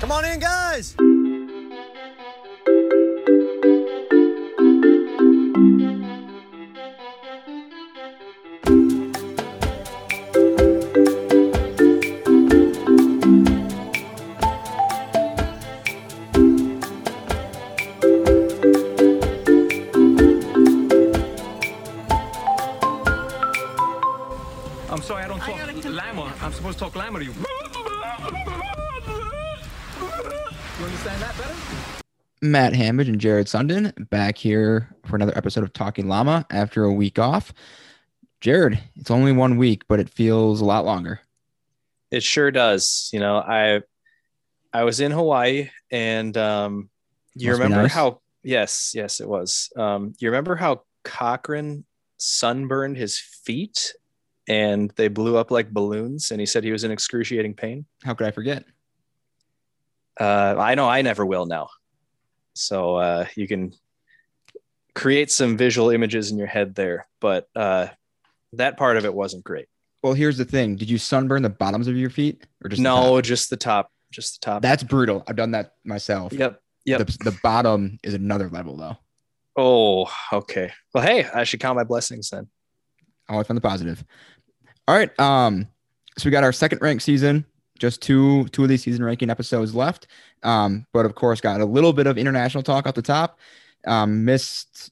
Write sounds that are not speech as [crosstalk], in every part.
Come on in, guys. Matt Hammond and Jared Sundin back here for another episode of Talking Llama after a week off. Jared, it's only one week, but it feels a lot longer. It sure does. You know, I I was in Hawaii and um you Must remember nice. how yes, yes it was. Um you remember how Cochrane sunburned his feet and they blew up like balloons and he said he was in excruciating pain? How could I forget? Uh I know I never will now. So uh you can create some visual images in your head there, but uh that part of it wasn't great. Well, here's the thing. Did you sunburn the bottoms of your feet or just no, top? just the top, just the top. That's brutal. I've done that myself. yep. Yep. The, the bottom is another level though. Oh, okay. Well, hey, I should count my blessings then. I always find the positive. All right. Um, so we got our second ranked season. Just two two of these season ranking episodes left. Um, but of course, got a little bit of international talk at the top. Um, missed,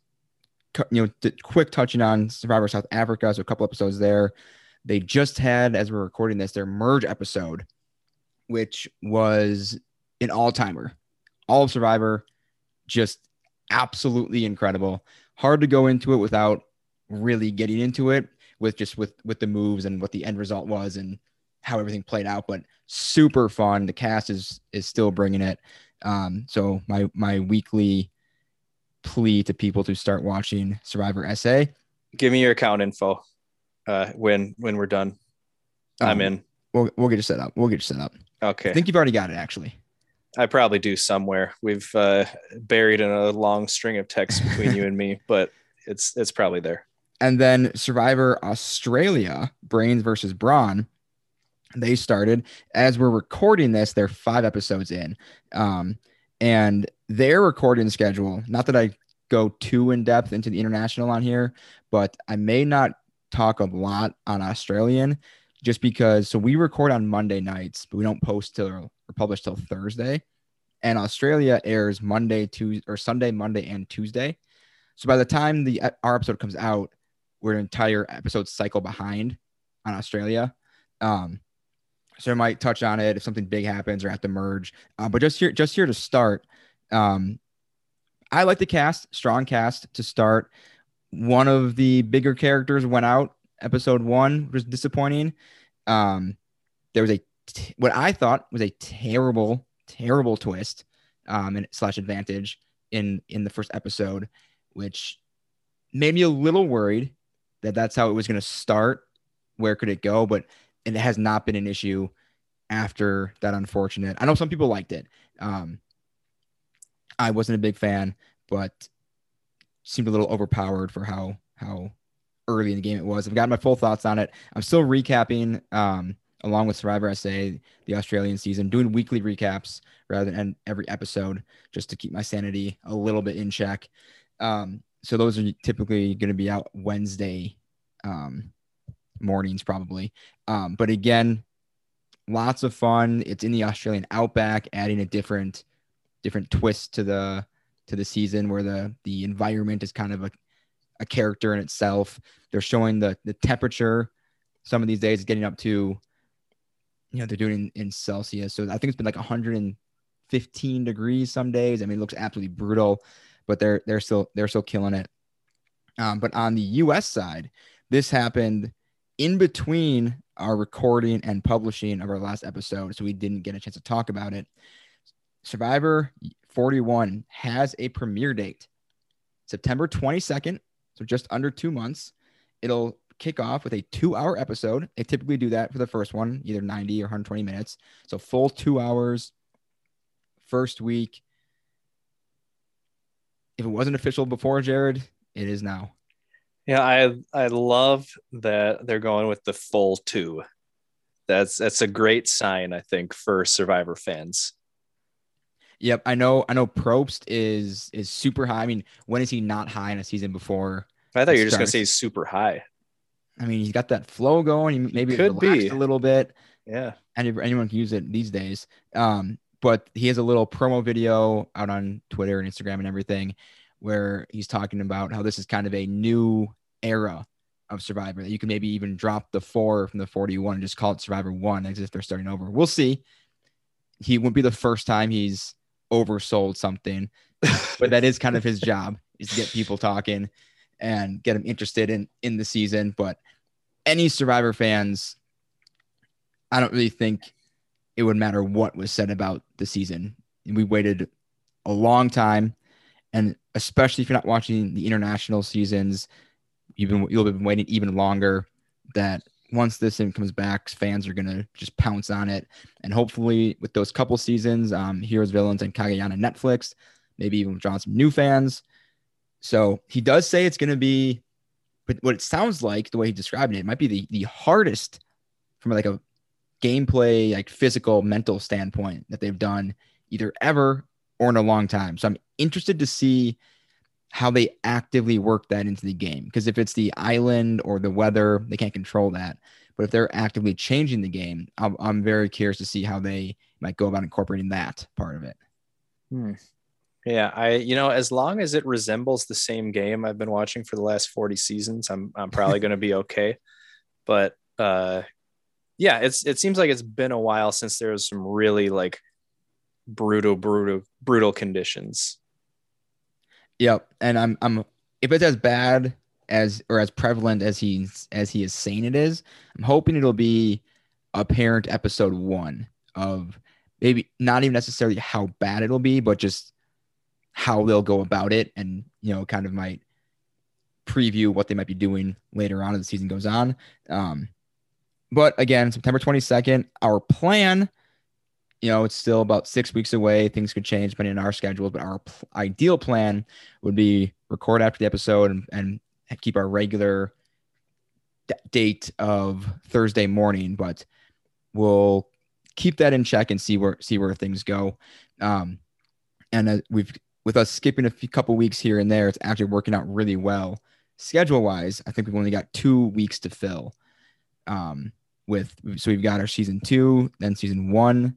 you know, quick touching on Survivor South Africa. So a couple episodes there. They just had, as we're recording this, their merge episode, which was an all timer. All of Survivor, just absolutely incredible. Hard to go into it without really getting into it with just with with the moves and what the end result was and how everything played out but super fun the cast is is still bringing it um so my my weekly plea to people to start watching survivor sa Give me your account info uh, when when we're done. I'm Um, in. we'll, we'll get you set up we'll get you set up Okay. i think you've already got it actually I probably do somewhere. We've uh, buried in a long string of texts between you and me, [laughs] but it's it's probably there. and then survivor australia brains versus brawn they started as we're recording this they're five episodes in um, and their recording schedule not that i go too in depth into the international on here but i may not talk a lot on australian just because so we record on monday nights but we don't post till or publish till thursday and australia airs monday tuesday or sunday monday and tuesday. So by the time the our episode comes out we're an entire episode cycle behind on australia um, so I might touch on it if something big happens or have to merge. Uh, but just here, just here to start, um, I like the cast, strong cast to start. One of the bigger characters went out. Episode one was disappointing. Um, there was a t- what I thought was a terrible, terrible twist um, and slash advantage in in the first episode, which made me a little worried that that's how it was going to start. Where could it go? But it has not been an issue after that unfortunate. I know some people liked it. Um, I wasn't a big fan, but seemed a little overpowered for how how early in the game it was. I've got my full thoughts on it. I'm still recapping um, along with Survivor SA the Australian season, doing weekly recaps rather than every episode just to keep my sanity a little bit in check. Um, so those are typically going to be out Wednesday um, mornings probably. Um, but again, lots of fun. It's in the Australian outback, adding a different different twist to the to the season where the the environment is kind of a, a character in itself. They're showing the the temperature some of these days is getting up to you know they're doing in, in Celsius. So I think it's been like 115 degrees some days. I mean, it looks absolutely brutal, but they're they're still they're still killing it. Um, but on the US side, this happened in between our recording and publishing of our last episode, so we didn't get a chance to talk about it. Survivor 41 has a premiere date, September 22nd, so just under two months. It'll kick off with a two hour episode. They typically do that for the first one, either 90 or 120 minutes. So full two hours, first week. If it wasn't official before, Jared, it is now. Yeah, I I love that they're going with the full two. That's that's a great sign, I think, for Survivor fans. Yep, I know. I know. Probst is is super high. I mean, when is he not high in a season before? I thought you were just gonna say super high. I mean, he's got that flow going. He maybe Could be. a little bit. Yeah. Any, anyone can use it these days. Um, but he has a little promo video out on Twitter and Instagram and everything where he's talking about how this is kind of a new era of Survivor that you can maybe even drop the four from the 41 and just call it Survivor One as if they're starting over. We'll see. He won't be the first time he's oversold something, but that is kind of his job is to get people talking and get them interested in in the season. But any Survivor fans, I don't really think it would matter what was said about the season. We waited a long time, and especially if you're not watching the international seasons, you've been you'll been waiting even longer. That once this thing comes back, fans are gonna just pounce on it, and hopefully with those couple seasons, um, Heroes, Villains, and Kagayana Netflix, maybe even draw some new fans. So he does say it's gonna be, but what it sounds like, the way he described it, it might be the the hardest from like a gameplay, like physical, mental standpoint that they've done either ever or in a long time. So I'm interested to see how they actively work that into the game. Because if it's the island or the weather, they can't control that. But if they're actively changing the game, I'm, I'm very curious to see how they might go about incorporating that part of it. Hmm. Yeah, I you know, as long as it resembles the same game I've been watching for the last 40 seasons, I'm I'm probably [laughs] gonna be okay. But uh yeah, it's it seems like it's been a while since there was some really like brutal, brutal, brutal conditions. Yep. And I'm I'm if it's as bad as or as prevalent as he's as he is saying it is, I'm hoping it'll be apparent episode one of maybe not even necessarily how bad it'll be, but just how they'll go about it and you know, kind of might preview what they might be doing later on as the season goes on. Um but again, September 22nd, our plan you know, it's still about six weeks away. Things could change depending on our schedule, but our p- ideal plan would be record after the episode and, and keep our regular d- date of Thursday morning. But we'll keep that in check and see where see where things go. Um, and uh, we've with us skipping a few couple weeks here and there, it's actually working out really well schedule wise. I think we've only got two weeks to fill. Um, with so we've got our season two, then season one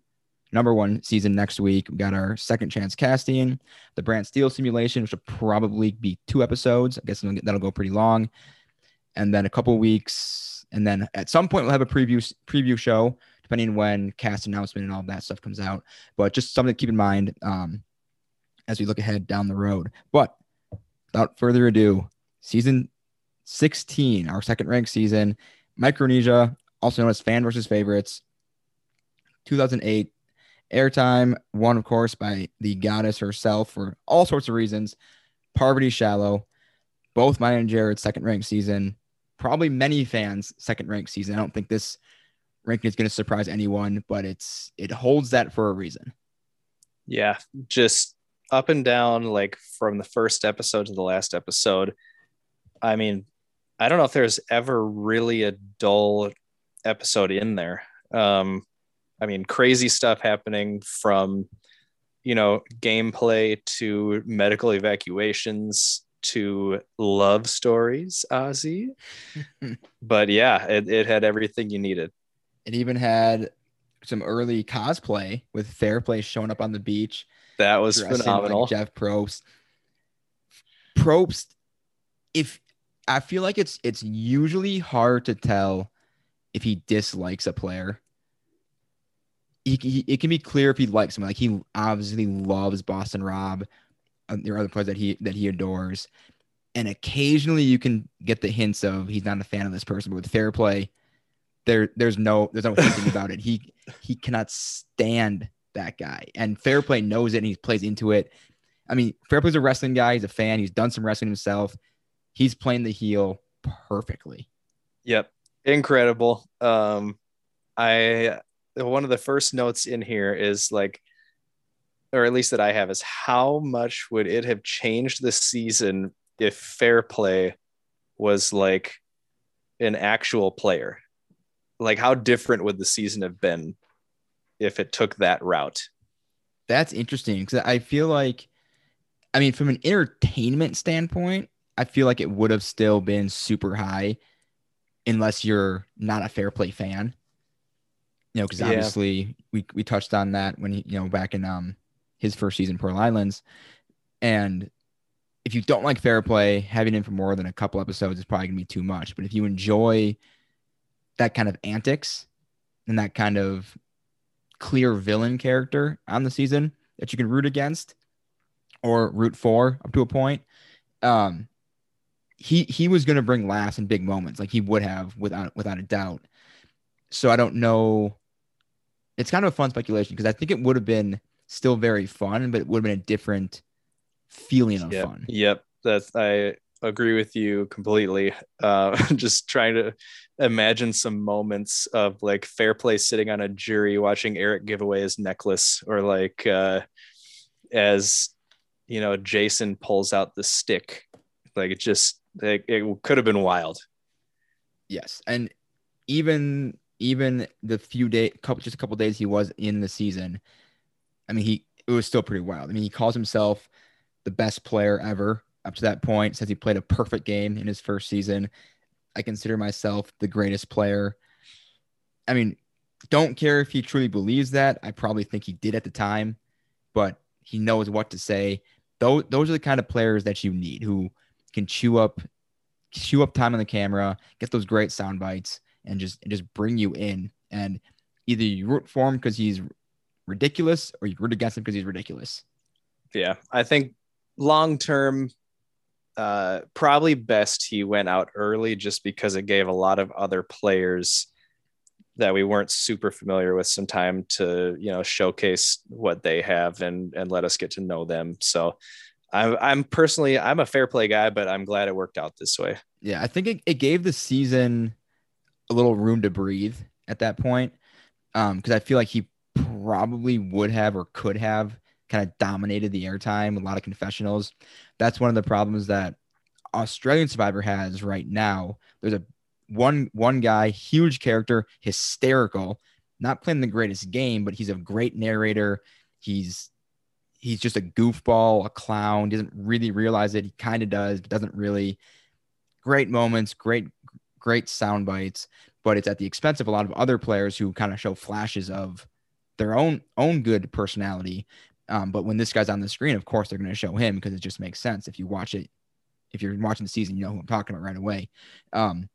number one season next week. We got our second chance casting, the Brand Steel simulation, which will probably be two episodes. I guess that'll go pretty long, and then a couple weeks, and then at some point we'll have a preview preview show, depending when cast announcement and all that stuff comes out. But just something to keep in mind um, as we look ahead down the road. But without further ado, season 16, our second ranked season, Micronesia, also known as Fan versus Favorites, 2008 airtime won of course by the goddess herself for all sorts of reasons parvati shallow both mine and jared's second ranked season probably many fans second ranked season i don't think this ranking is going to surprise anyone but it's it holds that for a reason Yeah, just up and down, like from the first episode to the last episode. I mean, I don't know if there's ever really a dull episode in there. Um, I mean, crazy stuff happening from, you know, gameplay to medical evacuations to love stories, Ozzy. [laughs] but yeah, it, it had everything you needed. it even had some early cosplay with fairplay showing up on the beach That was dressing like phenomenal. Jeff Probst. Probst, if I feel like it's it's usually hard to tell if he dislikes a player. He, he- it can be clear if he likes him. Like he obviously loves Boston Rob. Um, there are other players that he that he adores, and occasionally you can get the hints of he's not a fan of this person. But with fair play, there there's no there's no hinting about it. He [laughs] he cannot stand that guy. And Fairplay knows it and he plays into it. I mean, Fairplay's a wrestling guy. He's a fan. He's done some wrestling himself. He's playing the heel perfectly. Yep. Incredible. Um I one of the first notes in here is like or at least that I have is how much would it have changed the season if fair play was like an actual player? Like how different would the season have been if it took that route? That's interesting because I feel like, I mean, from an entertainment standpoint, I feel like it would have still been super high, unless you're not a fair play fan. You know, because Yeah. obviously we we touched on that when he, you know, back in um his first season, Pearl Islands, and if you don't like fair play, having him for more than a couple episodes is probably gonna be too much. But if you enjoy that kind of antics and that kind of clear villain character on the season that you can root against or root for up to a point, um, he he was gonna bring laughs and big moments, like he would have without without a doubt. So I don't know. It's kind of a fun speculation because I think it would have been still very fun, but it would have been a different feeling of Yep. fun. Yep. That's I agree with you completely. Uh, [laughs] just trying to imagine some moments of like fair play sitting on a jury watching Eric give away his necklace, or like uh, as you know Jason pulls out the stick. Like it just like, it could have been wild. Yes, and even even the few days, couple just a couple days he was in the season, I mean he it was still pretty wild. I mean he calls himself the best player ever up to that point. Says he played a perfect game in his first season. I consider myself the greatest player. I mean, don't care if he truly believes that. I probably think he did at the time, but he knows what to say. Those those are the kind of players that you need who can chew up chew up time on the camera, get those great sound bites, and just and just bring you in. And either you root for him because he's ridiculous, or you root against him because he's ridiculous. Yeah, I think long term, uh, probably best he went out early just because it gave a lot of other players that we weren't super familiar with some time to you know showcase what they have and and let us get to know them. So. I'm, I'm personally I'm a fair play guy, but I'm glad it worked out this way. Yeah, I think it, it gave the season a little room to breathe at that point. Um, because I feel like he probably would have or could have kind of dominated the airtime, a lot of confessionals. That's one of the problems that Australian Survivor has right now. There's a one one guy, huge character, hysterical, not playing the greatest game, but he's a great narrator. He's he's just a goofball, a clown, doesn't really realize it. He kind of does, but doesn't really. Great moments, great, great sound bites, but it's at the expense of a lot of other players who kind of show flashes of their own own good personality. Um, but when this guy's on the screen, of course they're going to show him because it just makes sense. If you watch it, if you're watching the season, you know who I'm talking about right away. Um,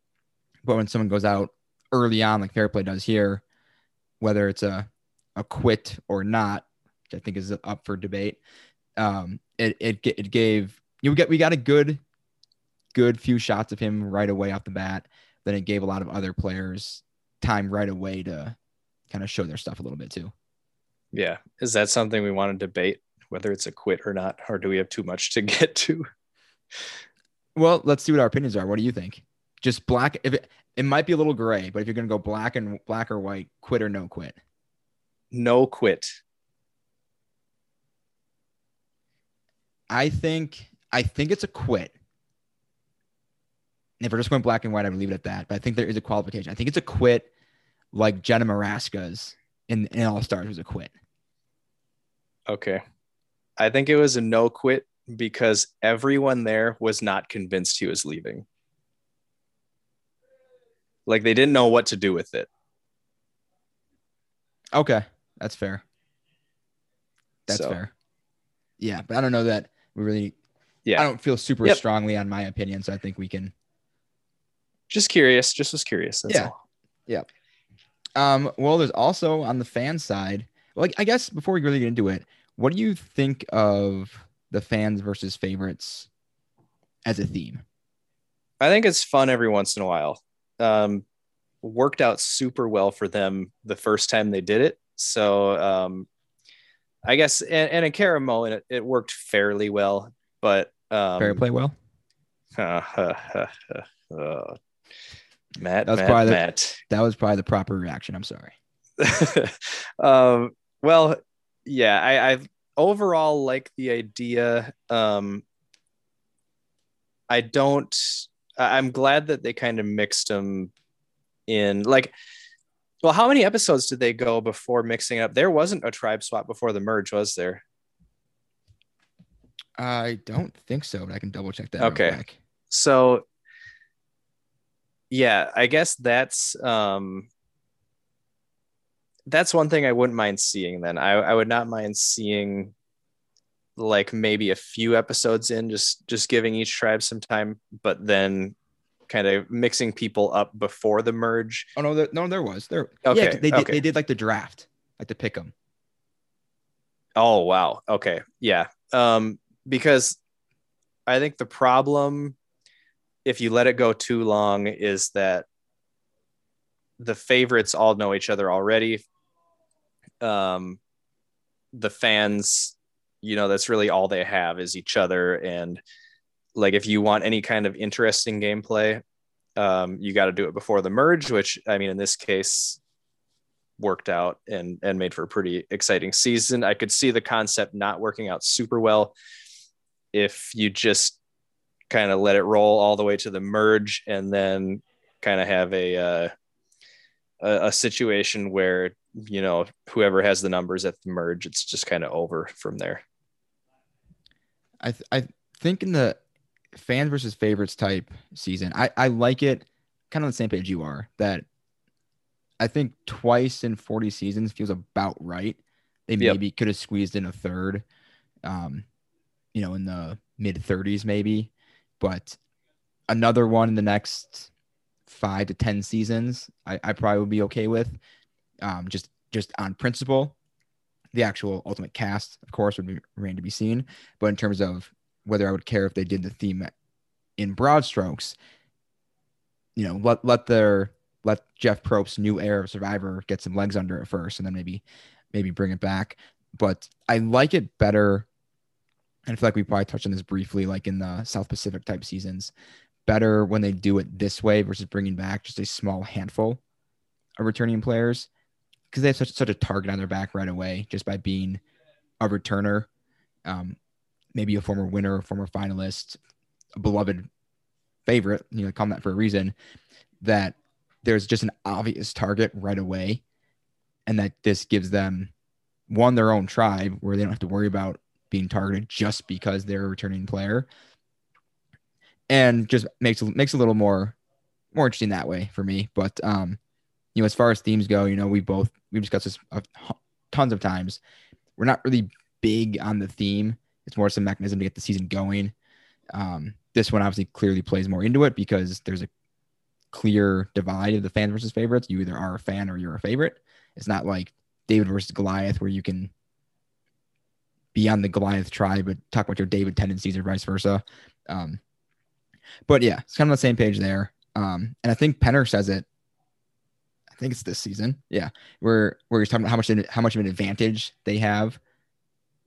but when someone goes out early on, like Fairplay does here, whether it's a a quit or not, which I think is up for debate. Um, it it it gave you get we got a good good few shots of him right away off the bat. Then it gave a lot of other players time right away to kind of show their stuff a little bit too. Yeah, is that something we want to debate whether it's a quit or not, or do we have too much to [laughs] get to? Well, let's see what our opinions are. What do you think? Just black if it, it might be a little gray, but if you're gonna go black and black or white, quit or no quit. No quit. I think I think it's a quit. If we're just going black and white, I would leave it at that. But I think there is a qualification. I think it's a quit, like Jenna Morasca's in, in All Stars was a quit. Okay. I think it was a no quit because everyone there was not convinced he was leaving. Like they didn't know what to do with it. Okay, that's fair. That's So, fair. Yeah, but I don't know that we really. Yeah. I don't feel super Yep. strongly on my opinion, so I think we can. Just curious. Just was curious. That's Yeah. all. Um, well, there's also on the fan side. Like, I guess before we really get into it, what do you think of the fans versus favorites as a theme? I think it's fun every once in a while. Um, worked out super well for them the first time they did it. So um, I guess and, and in Caramoan, it, it worked fairly well. But um, Fair play well. [laughs] uh, Matt, That's Matt, probably the- Matt. That was probably the proper reaction. I'm sorry. [laughs] um, well, yeah, I, I overall like the idea. Um, I don't. I'm glad that they kind of mixed them in. Like, Well, how many episodes did they go before mixing up? There wasn't a tribe swap before the merge, was there? I don't think so, but I can double check that. Okay. So yeah, I guess that's um that's one thing I wouldn't mind seeing then. I, I would not mind seeing like maybe a few episodes in just just giving each tribe some time, but then kind of mixing people up before the merge. Oh no, there, no, there was there. Okay, yeah, they did. okay. They did like the draft, like to pick them. Oh wow. Okay. Yeah. Um, because I think the problem if you let it go too long is that the favorites all know each other already. Um the fans, you know, that's really all they have is each other. And like if you want any kind of interesting gameplay, um, you got to do it before the merge, which I mean in this case worked out and and made for a pretty exciting season. I could see the concept not working out super well if you just kind of let it roll all the way to the merge and then kind of have a uh, a, a situation where you know whoever has the numbers at the merge, it's just kind of over from there. I th- I think in the fan versus favorites type season, I I like it. Kind of on the same page you are. That I think twice in forty seasons feels about right. They Yep. maybe could have squeezed in a third, um, you know, in the mid thirties maybe, but another one in the next five to ten seasons, I, I probably would be okay with. Um, just just on principle, the actual ultimate cast, of course, would be, remain to be seen. But in terms of whether I would care if they did the theme in broad strokes, you know, let let their let Jeff Probst's new era of Survivor get some legs under it first, and then maybe maybe bring it back. But I like it better. I feel like we probably touched on this briefly, like in the South Pacific type seasons. Better when they do it this way versus bringing back just a small handful of returning players because they have such such a target on their back right away just by being a returner, um, maybe a former winner, a former finalist, a beloved favorite. You know, call that for a reason. That there's just an obvious target right away, and that this gives them one their own tribe where they don't have to worry about being targeted just because they're a returning player, and just makes makes a little more more interesting that way for me. But um, you know, as far as themes go, you know, we both we've discussed this a, tons of times. We're not really big on the theme. It's more some mechanism to get the season going. Um, this one obviously clearly plays more into it because there's a clear divide of the fans versus favorites. You either are a fan or you're a favorite. It's not like David versus Goliath where you can be on the Goliath tribe but talk about your David tendencies or vice versa. Um, but yeah, it's kind of on the same page there. Um, and I think Penner says it. I think it's this season. Yeah, where where he's talking about how much how much of an advantage they have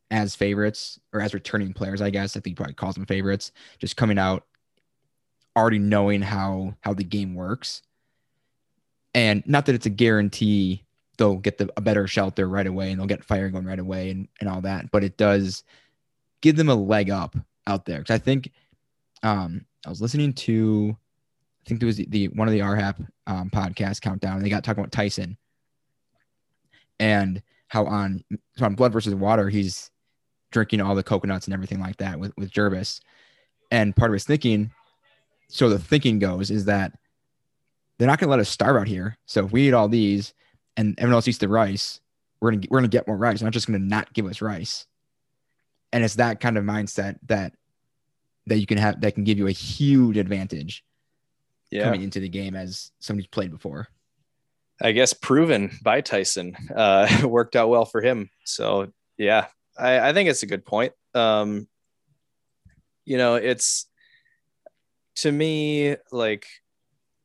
as favorites or as returning players. I guess I think he probably calls them favorites. Just coming out already knowing how how the game works, and not that it's a guarantee they'll get the, a better shelter right away and they'll get fire going right away and, and all that, but it does give them a leg up out there. Because I think um, I was listening to I think there was the, the one of the RHAP um, podcast countdown, and they got talking about Tyson and how on so on Blood versus Water, he's drinking all the coconuts and everything like that with with Gervase, and part of his thinking, so the thinking goes is that they're not going to let us starve out here. So if we eat all these, and everyone else eats the rice, we're gonna we're gonna get more rice. They're not just gonna not give us rice, and it's that kind of mindset that that you can have that can give you a huge advantage Yeah. coming into the game as somebody's played before. I guess proven by Tyson uh, [laughs] worked out well for him. So yeah, I, I think it's a good point. Um, you know, it's to me like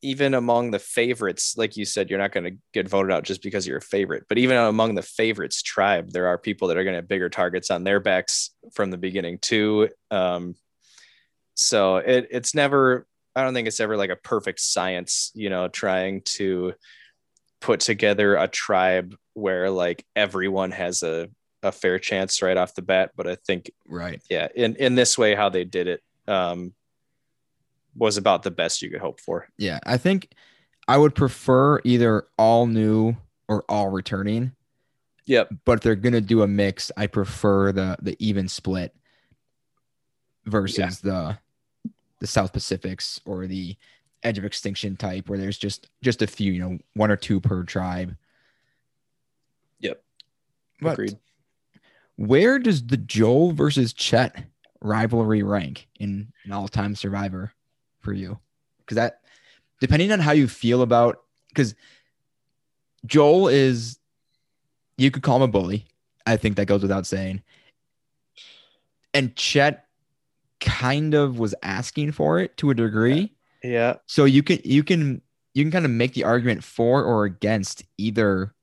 even among the favorites, like you said, you're not going to get voted out just because you're a favorite. But even among the favorites tribe, there are people that are going to have bigger targets on their backs from the beginning too. Um, so it, it's never. I don't think it's ever like a perfect science, you know, trying to put together a tribe where like everyone has a, a fair chance right off the bat. But I think, Right. yeah, in, in this way, how they did it um, was about the best you could hope for. Yeah, I think I would prefer either all new or all returning. Yep. But if they're gonna do a mix, I prefer the the even split versus the the South Pacifics or the Edge of Extinction type, where there's just just a few, you know, one or two per tribe. Yep. But Agreed. where does the Joel versus Chet rivalry rank in an all-time survivor for you? Because that depending on how you feel about because Joel is you could call him a bully. I think that goes without saying. And Chet kind of was asking for it to a degree. Yeah. So you can you can you can kind of make the argument for or against either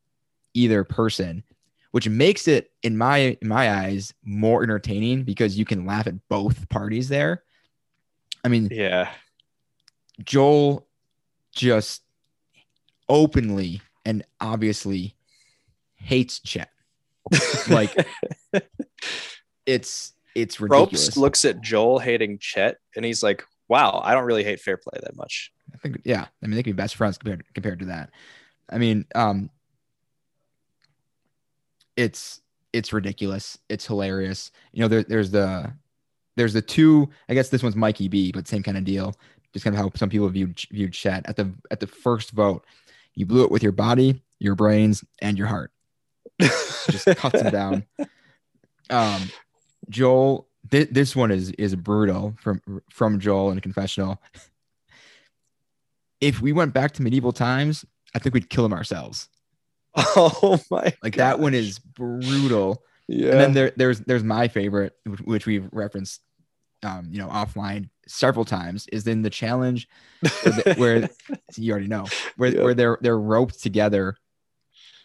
either person, which makes it in my in my eyes more entertaining because you can laugh at both parties there. I mean, Yeah. Joel just openly and obviously hates Chet. Like [laughs] it's it's ridiculous. Ropes looks at Joel hating Chet and he's like, wow, I don't really hate fair play that much. I think yeah. I mean they could be best friends compared compared to that. I mean, um it's it's ridiculous. It's hilarious. You know, there, there's the there's the two, I guess this one's Mikey B, but same kind of deal. Just kind of how some people viewed viewed Chet at the at the first vote. You blew it with your body, your brains, and your heart. Just cuts him down. [laughs] Um, Joel, th- this one is is brutal from from Joel in a confessional. If we went back to medieval times, I think we'd kill him ourselves. oh my Like that one is brutal. Yeah. And then there, there's there's my favorite, which, which we've referenced, um, you know, offline several times, is in the challenge where, where [laughs] [laughs] you already know where, Yeah. where they're they're roped together,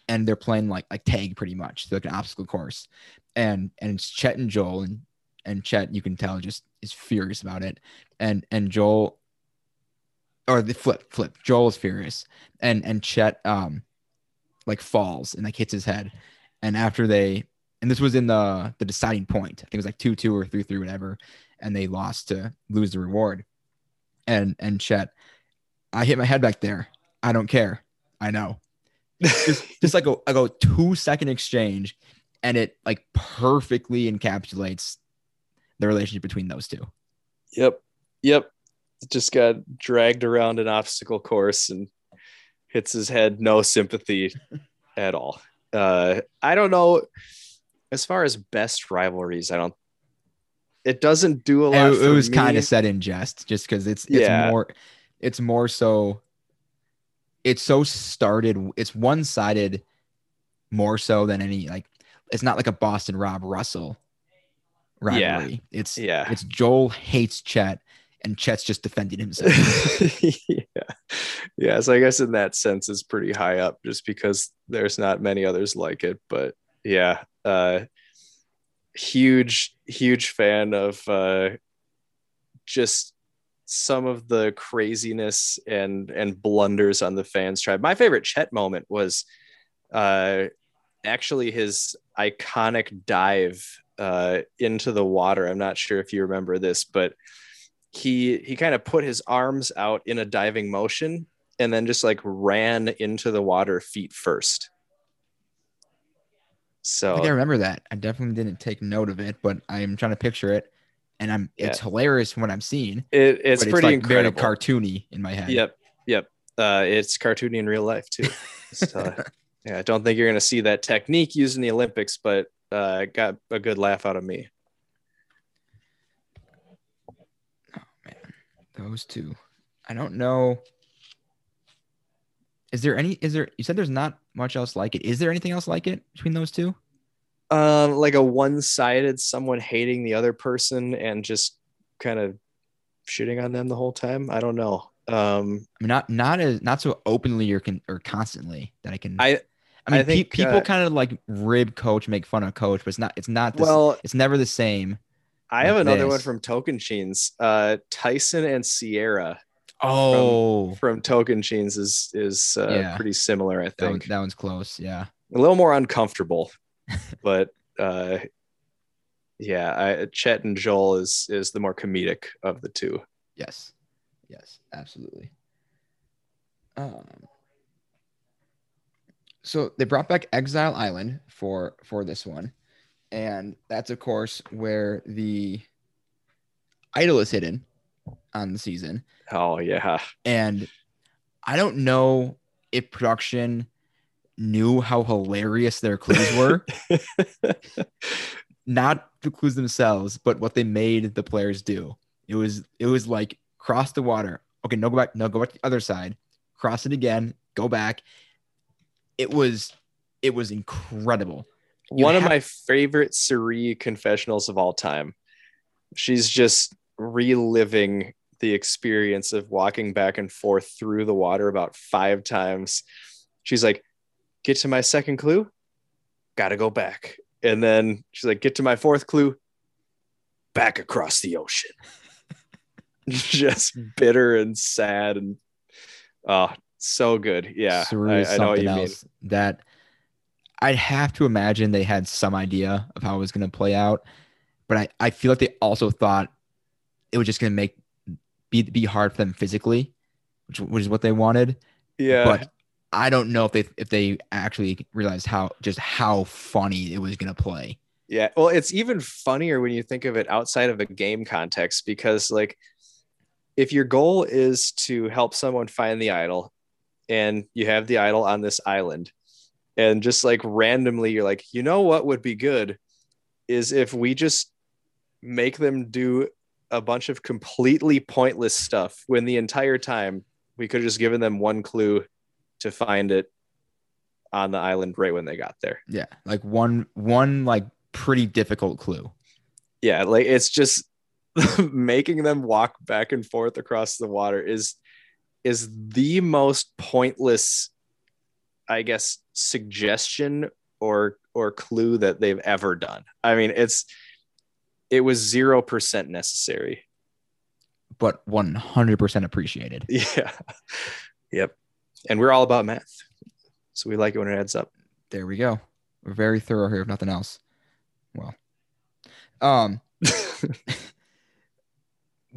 and they're playing like like tag pretty much, so like an obstacle course, and and it's Chet and Joel, and and Chet you can tell just is furious about it, and and Joel, or the flip flip, Joel is furious, and and Chet um, like falls and like hits his head, and after they and this was in the the deciding point. I think it was like two two or three three whatever, and they lost to lose the reward. And and Chet, I hit my head back there. I don't care. I know. Just [laughs] just like a like a two second exchange, and it like perfectly encapsulates the relationship between those two. Yep. Yep. Just got dragged around an obstacle course and hits his head. No sympathy [laughs] at all. Uh, I don't know. As far as best rivalries, I don't. It doesn't do a lot. It, it was kind of said in jest, just because it's it's Yeah. more it's more so it's so started it's one sided more so than any like it's not like a Boston Rob Russell Yeah. rivalry. It's Yeah. it's Joel hates Chet and Chet's just defending himself. [laughs] yeah. Yeah. So I guess in that sense it's pretty high up just because there's not many others like it. But yeah, uh huge, huge fan of uh just some of the craziness and and blunders on the fans tribe. My favorite Chet moment was uh actually his iconic dive uh into the water. I'm not sure if you remember this, but he he kind of put his arms out in a diving motion and then just like ran into the water feet first. I So think I remember that. I definitely didn't take note of it, but I'm trying to picture it and I'm it's hilarious from what I'm seeing. it, it's pretty it's like very cartoony in my head. Yep, yep. Uh, it's cartoony in real life too. Uh, [laughs] yeah, I don't think you're gonna see that technique used in the Olympics, but uh, got a good laugh out of me. Oh man, those two. I don't know. Is there any? Is there? You said there's not much else like it. Is there anything else like it between those two? Um, like a one-sided, someone hating the other person and just kind of shitting on them the whole time. I don't know. Um, I mean, not not as not so openly or can or constantly that I can. I I mean, I pe- people uh, kind of like rib coach, make fun of coach, but it's not. It's not. The, well, it's never the same. I have another one from Tocantins. Uh, Tyson and Sierra Oh, from Tocantins is is uh, Yeah. pretty similar. I that, one, think that one's close. Yeah. a little more uncomfortable, [laughs] but uh, yeah, I, Chet and Joel is is the more comedic of the two. Yes. Yes. Absolutely. Um. so they brought back Exile Island for for this one, and that's of course where the idol is hidden on the season. Oh yeah. And I don't know if production knew how hilarious their clues were. [laughs] Not the clues themselves, but what they made the players do. It was it was like cross the water. Okay, no go back, no go back to the other side. Cross it again, go back. It was it was incredible. You One of my favorite Cirie confessionals of all time. She's just reliving the experience of walking back and forth through the water about five times. She's like, get to my second clue, gotta go back. And then she's like, get to my fourth clue, back across the ocean. [laughs] just hmm. bitter and sad and oh, so good. Yeah, I, I know what something you mean. else that I'd have to imagine they had some idea of how it was going to play out, but I, I feel like they also thought it was just going to make be be hard for them physically, which, which is what they wanted. Yeah, But I don't know if they if they actually realized how just how funny it was going to play. Yeah. Well, it's even funnier when you think of it outside of a game context because, like, if your goal is to help someone find the idol and you have the idol on this island, and just like randomly, you're like, you know what would be good is if we just make them do a bunch of completely pointless stuff when the entire time we could have just given them one clue to find it on the island right when they got there. Yeah, like one one like pretty difficult clue. yeah like it's just [laughs] making them walk back and forth across the water is is the most pointless i guess suggestion or or clue that they've ever done i mean it's it was 0% necessary But 100% appreciated. [laughs] yeah yep and we're all about math so we like it when it adds up There we go. We're very thorough here, if nothing else. Well, um, [laughs]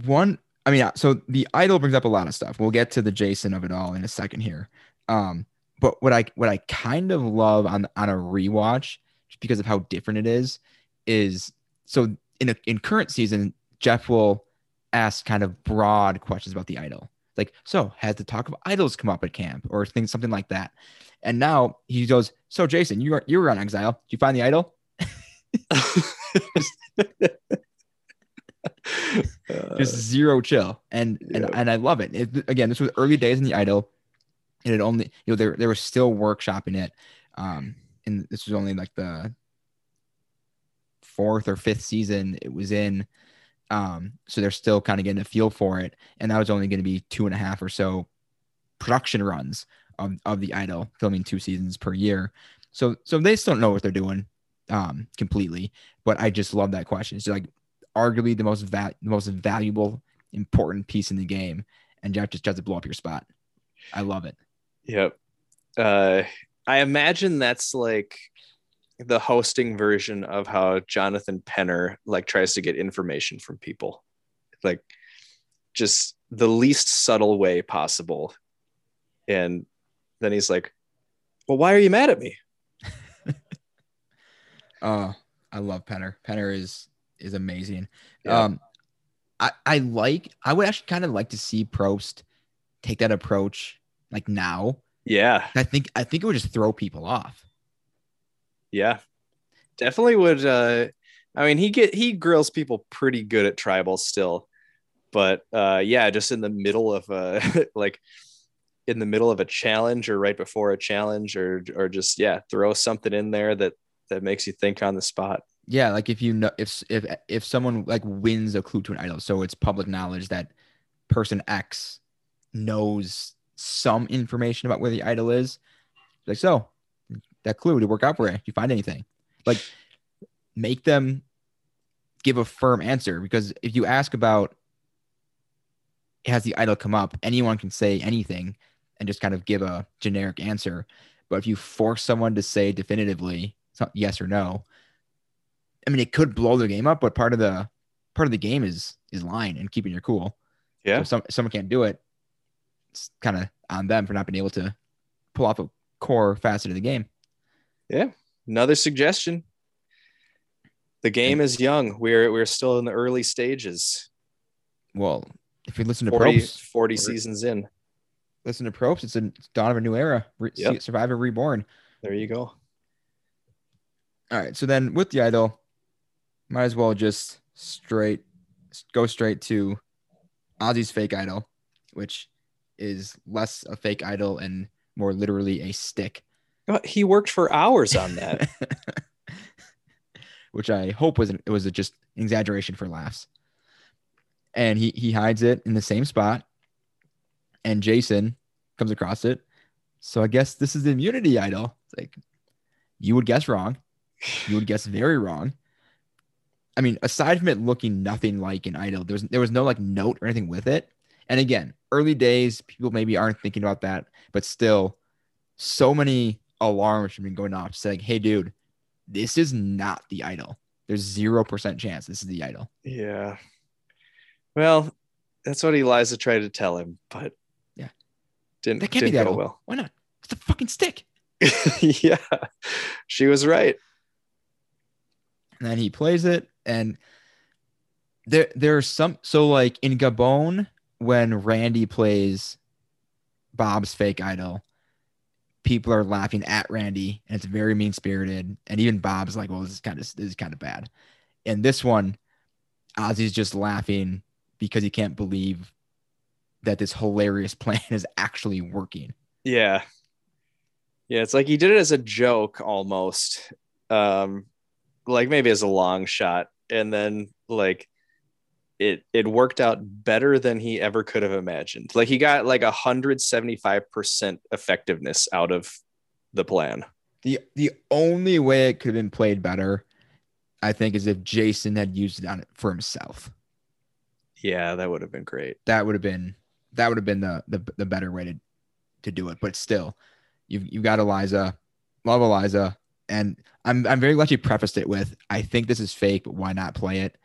one. I mean, so the idol brings up a lot of stuff. We'll get to the Jason of it all in a second here. Um, but what I what I kind of love on on a rewatch, just because of how different it is, is so in a in current season, Jeff will ask kind of broad questions about the idol. Like, so has the talk of idols come up at camp or things something like that? And now he goes, So Jason, you were you were on exile. Did you find the idol? [laughs] Just zero chill. And and Yeah. and I love it. it. Again, this was early days in the idol. And it only, you know, they they were still workshopping it. Um, and this was only like the fourth or fifth season it was in. Um, so they're still kind of getting a feel for it. And that was only going to be two and a half or so production runs of, of the idol, filming two seasons per year. So so they still don't know what they're doing um completely. But I just love that question. It's like arguably the most va- the most valuable, important piece in the game. And Jeff just tries to blow up your spot. I love it. Yep. Uh, I imagine that's like the hosting version of how Jonathan Penner like tries to get information from people, like just the least subtle way possible. And then he's like, "Well, why are you mad at me?" [laughs] Oh, I love Penner. Penner is is amazing. Yeah. Um, I I like. I would actually kind of like to see Probst take that approach like now. Yeah, I think I think it would just throw people off. Yeah, definitely would. Uh, I mean, he get he grills people pretty good at tribal still, but uh, yeah, just in the middle of a [laughs] like in the middle of a challenge or right before a challenge or or just yeah, throw something in there that that makes you think on the spot. Yeah, like if you know if if if someone like wins a clue to an idol, so it's public knowledge that person X knows some information about where the idol is. Like so, that clue to work out for you? You find anything? Like make them give a firm answer because if you ask about has the idol come up, anyone can say anything and just kind of give a generic answer. But if you force someone to say definitively so- yes or no, I mean, it could blow the game up, but part of the part of the game is is lying and keeping your cool. So Yeah. if, some, if someone can't do it, it's kind of on them for not being able to pull off a core facet of the game. Yeah, another suggestion. The game is young. We're we're still in the early stages. Well, if you listen to 40, Probst, 40 seasons in. listen to Probst, it's a it's dawn of a new era. Re- Yep. Survivor Reborn. There you go. All right. So then with the idol, might as well just straight go straight to Ozzy's fake idol, which is less a fake idol and more literally a stick, He worked for hours on that. [laughs] which I hope was an, it was a just exaggeration for laughs. And he he hides it in the same spot, and Jason comes across it. So I guess this is the immunity idol. It's like you would guess wrong. You would guess very wrong. I mean, aside from it looking nothing like an idol, there was there was no like note or anything with it. And again, early days, people maybe aren't thinking about that, but still, so many alarms have been going off saying, "Hey, dude, this is not the idol. There's zero percent chance this is the idol." yeah. Well, that's what Eliza tried to tell him, but Yeah. didn't, That can't be didn't the go idol. Why not? It's a fucking stick. [laughs] yeah. She was right. And then he plays it, and there there's some so like in Gabon when Randy plays Bob's fake idol, people are laughing at Randy, and it's very mean spirited. And even Bob's like, "Well, this is kind of this is kind of bad." And this one, Ozzy's just laughing because he can't believe that this hilarious [laughs] plan is actually working. Yeah. Yeah, it's like he did it as a joke almost. Um like maybe as a long shot and then like it it worked out better than he ever could have imagined. Like he got like a 175% effectiveness out of the plan. The the only way it could have been played better, I think, is if Jason had used it on it for himself. Yeah, that would have been great. That would have been that would have been the the, the better way to to do it. But still, you've you've got Eliza, love Eliza, and I'm I'm very glad you prefaced it with I think this is fake, but why not play it?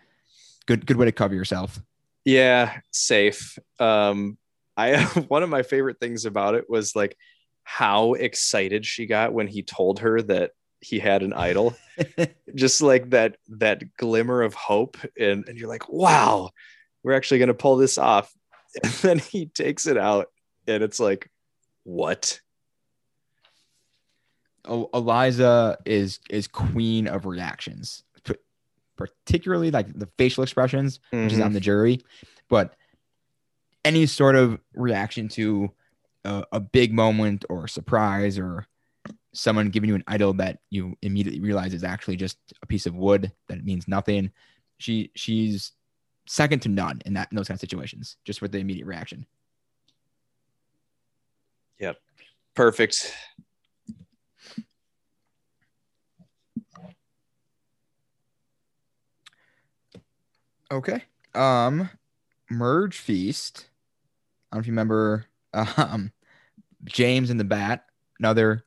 Good good way to cover yourself. Yeah, safe. Um I [laughs] one of my favorite things about it was like how excited she got when he told her that he had an idol. [laughs] just like that that glimmer of hope and, and you're like wow we're actually going to pull this off [laughs] and then he takes it out and it's like what El- Eliza is is queen of reactions, particularly like the facial expressions, which is on mm-hmm. the jury, but any sort of reaction to a, a big moment or surprise or someone giving you an idol that you immediately realize is actually just a piece of wood that means nothing. She she's second to none in that in those kind of situations, just with the immediate reaction. Yep. Perfect Okay. Um, Merge Feast. I don't know if you remember [laughs] um James and the Bat. Another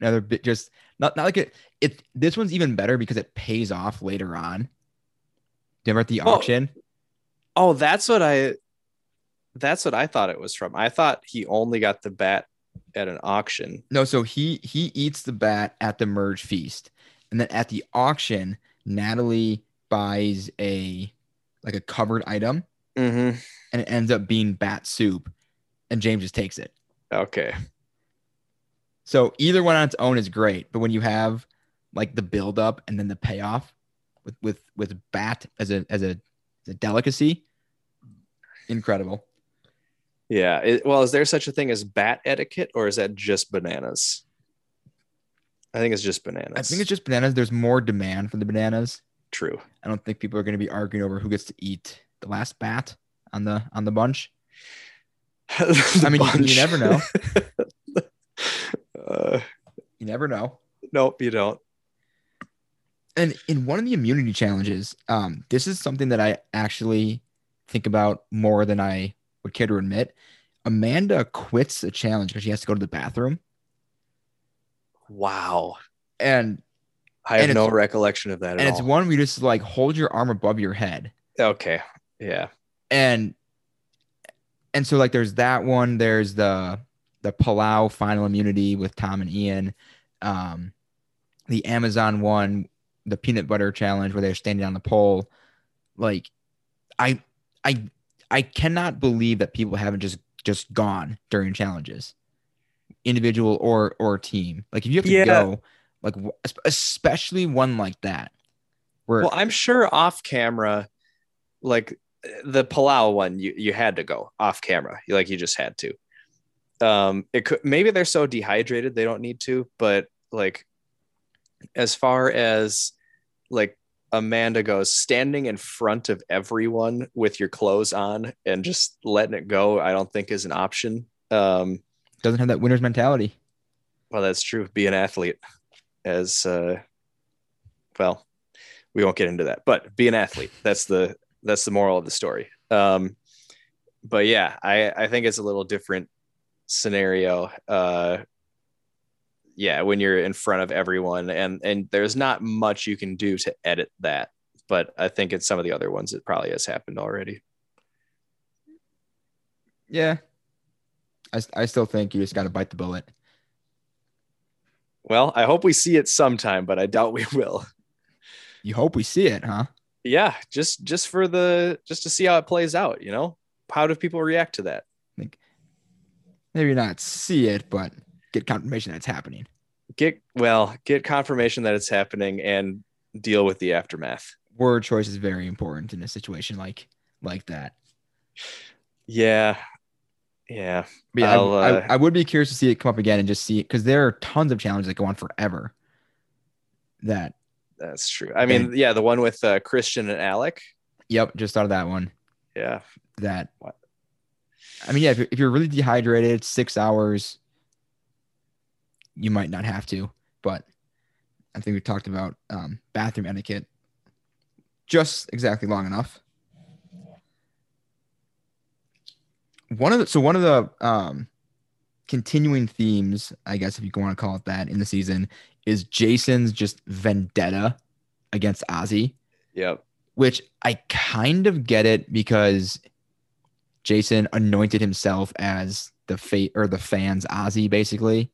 another bit just not not like it it this one's even better because it pays off later on. Remember at the Well- auction? oh that's what i that's what i thought it was from i thought he only got the bat at an auction No, so he he eats the bat at the merge feast. And then at the auction, Natalie buys a like a covered item mm-hmm. and it ends up being bat soup. And James just takes it. okay So either one on its own is great, but when you have like the build up and then the payoff with with with bat as a as a, as a delicacy, incredible. yeah it, well is there such a thing as bat etiquette or is that just bananas i think it's just bananas I think it's just bananas. There's more demand for the bananas. True I don't think people are going to be arguing over who gets to eat the last bat on the on the bunch. [laughs] The I mean, you, you never know. [laughs] uh, You never know. nope you don't And in one of the immunity challenges, um, this is something that I actually think about more than I would care to admit. Amanda quits a challenge because she has to go to the bathroom. wow And I have no recollection of that and it's all. one where you just like hold your arm above your head. okay. Yeah. And and so like there's that one, there's the the Palau final immunity with Tom and Ian, um, the Amazon one, the peanut butter challenge where they're standing on the pole. Like, I, I, I cannot believe that people haven't just just gone during challenges, individual or or team. Like, if you have to Yeah. go, like especially one like that, where Well, I'm sure off camera, like the Palau one, you you had to go off camera, like you just had to. Um, it could maybe they're so dehydrated they don't need to, but like as far as like Amanda goes, standing in front of everyone with your clothes on and just letting it go, I don't think is an option. Um, doesn't have that winner's mentality. well, that's true. Be an athlete, as uh, well. We won't get into that, but be an athlete. That's the that's the moral of the story. Um, but yeah, I I think it's a little different scenario. Uh, yeah, when you're in front of everyone, and and there's not much you can do to edit that. But I think in some of the other ones, it probably has happened already. Yeah. I, I still think you just got to bite the bullet. Well, I hope we see it sometime, but I doubt we will. You hope we see it, huh? yeah just just for the just to see how it plays out you know how do people react to that Like Maybe not see it, but get confirmation that it's happening. get well get confirmation that it's happening and deal with the aftermath Word choice is very important in a situation like like that. yeah yeah But yeah, I- I'll, I, uh, I, would be curious to see it come up again and just see because there are tons of challenges that go on forever. That that's true i mean yeah the one with uh, christian and alec yep, just thought of that one. yeah That What? I mean, yeah, if you're, if you're really dehydrated, six hours, you might not have to. But I think we talked about um, bathroom etiquette just exactly long enough. One of the so one of the um, continuing themes, I guess if you want to call it that, in the season is Jason's just vendetta against Ozzy yep which I kind of get it because Jason anointed himself as the fate or the fans Ozzy basically.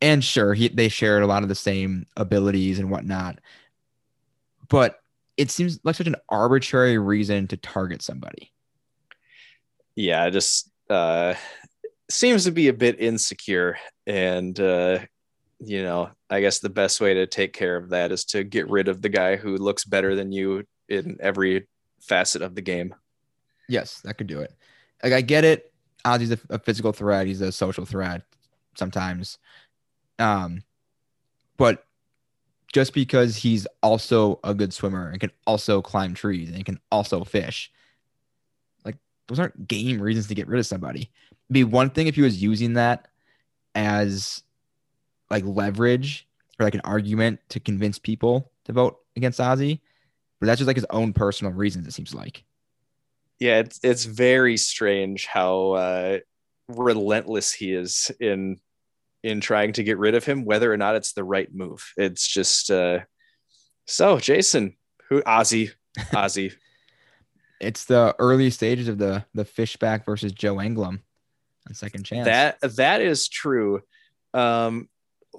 And sure, he they shared a lot of the same abilities and whatnot. But it seems like such an arbitrary reason to target somebody. Yeah just uh seems to be a bit insecure and uh you know i guess the best way to take care of that is to get rid of the guy who looks better than you in every facet of the game Yes, that could do it. Like I get it. Ozzy's a, a physical threat. He's a social threat sometimes. Um, but just because he's also a good swimmer and can also climb trees and can also fish, those aren't game reasons to get rid of somebody. It'd be one thing if he was using that as like leverage or like an argument to convince people to vote against Ozzy, but that's just like his own personal reasons. It seems like. yeah it's it's very strange how uh relentless he is in in trying to get rid of him whether or not it's the right move it's just uh so jason who ozzy ozzy [laughs] It's the early stages of the the Fishbach versus Joe Anglim on second chance. that that is true. Um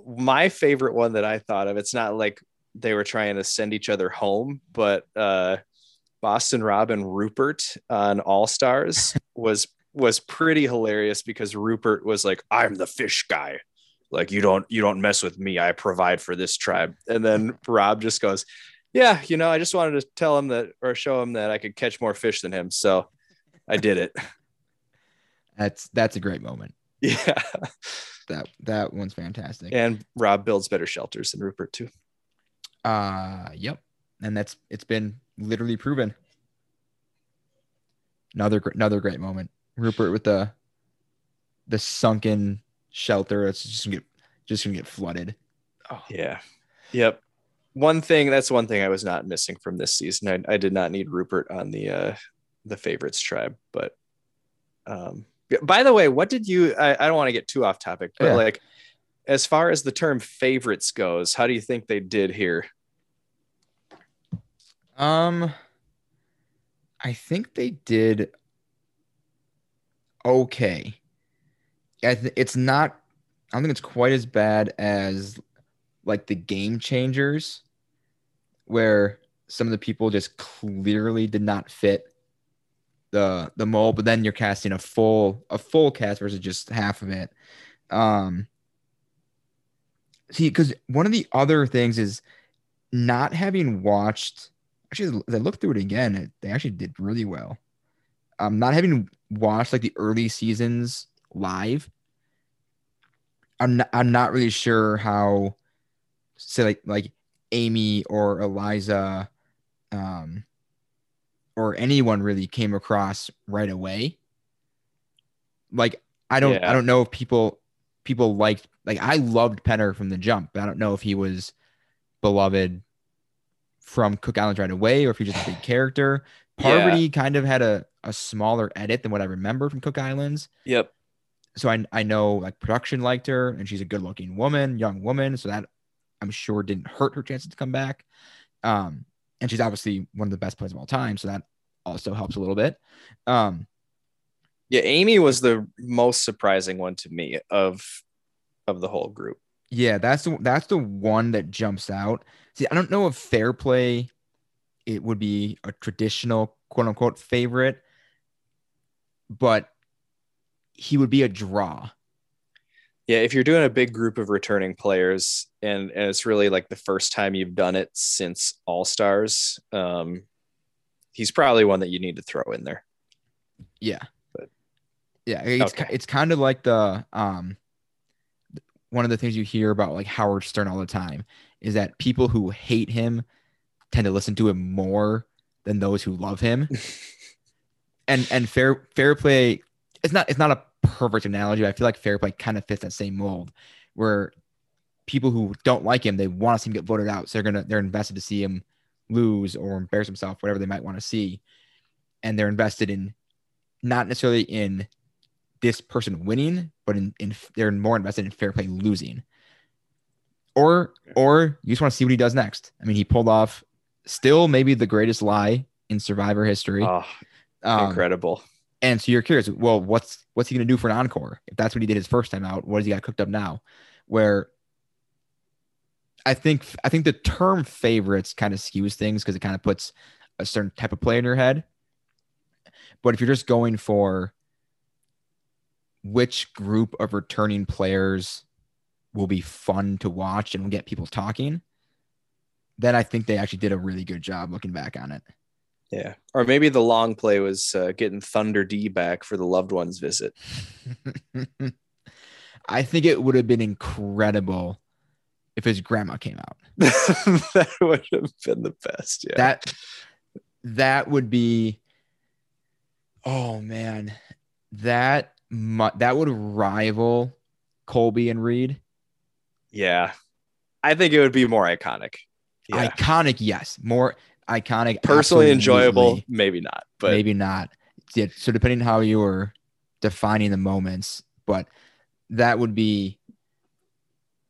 my favorite one that i thought of it's not like they were trying to send each other home but uh boston robin rupert on all stars [laughs] was was pretty hilarious because rupert was like i'm the fish guy. Like you don't you don't mess with me. I provide for this tribe. And then rob just goes yeah you know i just wanted to tell him that or show him that i could catch more fish than him so i did it [laughs] that's that's a great moment. yeah That that one's fantastic. and Rob builds better shelters than Rupert too. Uh yep. And that's it's been literally proven. Another another great moment. Rupert with the the sunken shelter. It's just gonna get just gonna get flooded. Oh, Yeah. Yep. One thing that's one thing I was not missing from this season. I, I did not need Rupert on the uh the favorites tribe, but um by the way, what did you I, I don't want to get too off topic, but Yeah. like as far as the term favorites goes, how do you think they did here? Um, I think they did okay. I th- it's not. I don't think it's quite as bad as like the game changers, where some of the people just clearly did not fit the the mold. But then you're casting a full a full cast versus just half of it. Um, see, because one of the other things is not having watched. Actually, I looked through it again, it, they actually did really well. Um, not having watched like the early seasons live, I'm not, I'm not really sure how, say like like Ami or Eliza, um, or anyone really came across right away. Like I don't Yeah. I don't know if people people liked like I loved Penner from the jump. But I don't know if he was beloved from Cook Islands right away or if he's just a big [sighs] character. Yeah. Kind of had a, a smaller edit than what I remember from Cook Islands. Yep. So I I know like production liked her and she's a good looking woman, young woman. So that I'm sure didn't hurt her chances to come back. Um, and she's obviously one of the best players of all time. So that also helps a little bit. Um, Yeah, Ami was the most surprising one to me of of the whole group. Yeah, that's the that's the one that jumps out. See, I don't know if Fairplay it would be a traditional quote unquote favorite, but he would be a draw. Yeah, if you're doing a big group of returning players and and it's really like the first time you've done it since All Stars, um, he's probably one that you need to throw in there. Yeah. But- yeah, it's Okay. it's kind of like the um one of the things you hear about like Howard Stern all the time is that people who hate him tend to listen to him more than those who love him. [laughs] and and fair Fairplay it's not it's not a perfect analogy. But I feel like Fairplay kind of fits that same mold where people who don't like him, they want to see him get voted out. So they're gonna they're invested to see him lose or embarrass himself, whatever they might want to see. And they're invested in not necessarily in this person winning, but in, in they're more invested in Fairplay losing. Or or you just want to see what he does next. I mean, he pulled off still maybe the greatest lie in survivor history. Oh, Um, incredible. and so you're curious, well, what's what's he gonna do for an encore? If that's what he did his first time out, what does he got cooked up now? Where I think I think the term favorites kind of skews things because it kind of puts a certain type of play in your head. But if you're just going for which group of returning players will be fun to watch and will get people talking, then I think they actually did a really good job looking back on it. Yeah. Or maybe the long play was uh, getting Thunder D back for the loved ones visit. [laughs] I think it would have been incredible if his grandma came out. [laughs] that would have been the best. Yeah. That that would be oh man. That that would rival Colby and Reed. yeah. I think it would be more iconic. Yeah. Iconic, yes. More iconic. Personally enjoyable, maybe not. But maybe not. Yeah, so depending on how you were defining the moments, but that would be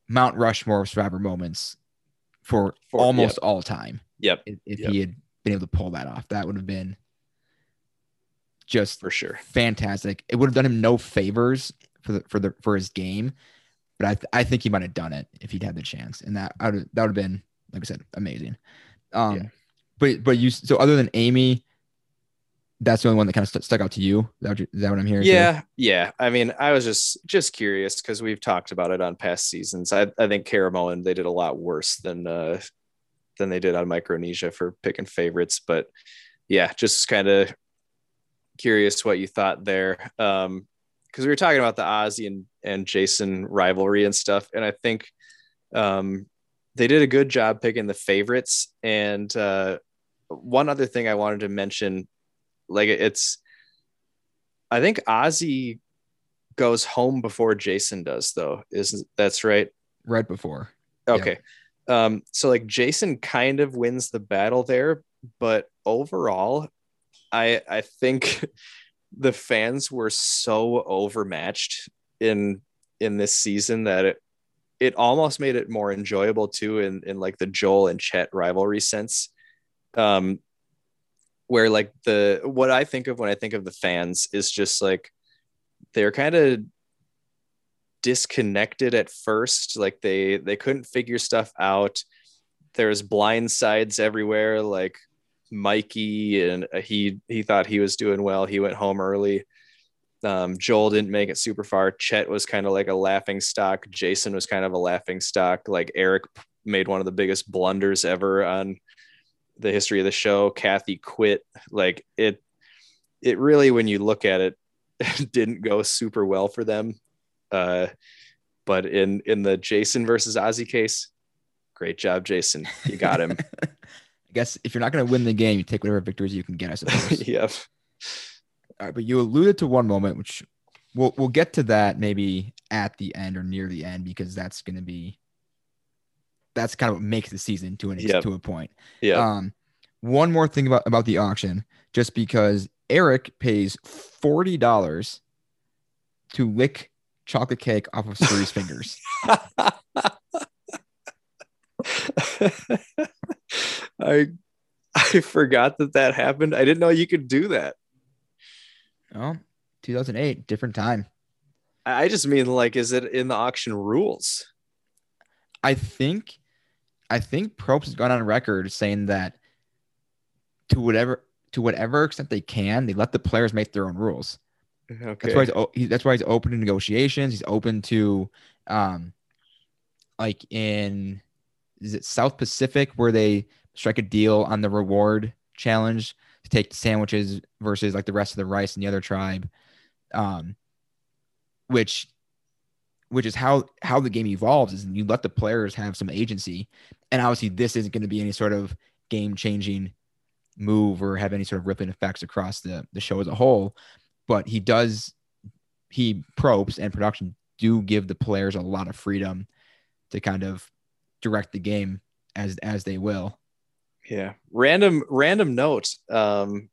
Mount Rushmore of Survivor moments for, For- almost all time. yep, If, if Yep. he had been able to pull that off, that would have been just for sure. fantastic. It would have done him no favors for the for the for his game, but I th- I think he might have done it if he'd had the chance, and that I would that would have been like I said amazing. Um, Yeah. but but you so other than Ami, that's the only one that kind of st- stuck out to you. Is that what, that what I'm hearing? Yeah, yeah. I mean, I was just just curious because we've talked about it on past seasons. I I think Caramoan they did a lot worse than uh than they did on Micronesia for picking favorites, but yeah, just kind of curious what you thought there. Um, because we were talking about the Ozzy and and Jason rivalry and stuff, and I think um they did a good job picking the favorites. And uh, one other thing I wanted to mention, like it's I think Ozzy goes home before Jason does, though. Isn't that's right? right before. Okay. Um, so like Jason kind of wins the battle there, but overall, I I think [laughs] the fans were so overmatched in in this season that it it almost made it more enjoyable too in in like the Joel and Chet rivalry sense. Um where like the what I think of when I think of the fans is just like they're kind of disconnected at first. Like they they couldn't figure stuff out. There's blind sides everywhere. Like Mikey and uh, he he thought he was doing well. He went home early. Um, Joel didn't make it super far. Chet was kind of like a laughing stock. Jason was kind of a laughing stock. Like Eric made one of the biggest blunders ever on the history of the show. Kathy quit. Like it, it really, when you look at it, [laughs] didn't go super well for them. Uh, but in in the Jason versus Ozzy case, great job, Jason. You got him. [laughs] I guess if you're not going to win the game, you take whatever victories you can get. I suppose. [laughs] yep. All right, but you alluded to one moment, which we'll we'll get to that maybe at the end or near the end because that's going to be that's kind of what makes the season to an Yep. to a point. Yeah. Um, one more thing about about the auction, just because Eric pays forty dollars to lick chocolate cake off of Cirie's [laughs] fingers. [laughs] I I forgot that that happened. I didn't know you could do that. Oh, 2008, different time. I I just mean like, is it in the auction rules? I think, I think Probst has gone on record saying that to whatever to whatever extent they can, they let the players make their own rules. Okay. That's why he's that's why he's open to negotiations. He's open to, um, like in is it South Pacific where they strike a deal on the reward challenge to take the sandwiches versus like the rest of the rice and the other tribe, um, which which is how how the game evolves is you let the players have some agency, and obviously this isn't going to be any sort of game changing move or have any sort of rippling effects across the the show as a whole but he does he Probst and production do give the players a lot of freedom to kind of direct the game as as they will Yeah. Random random note. Um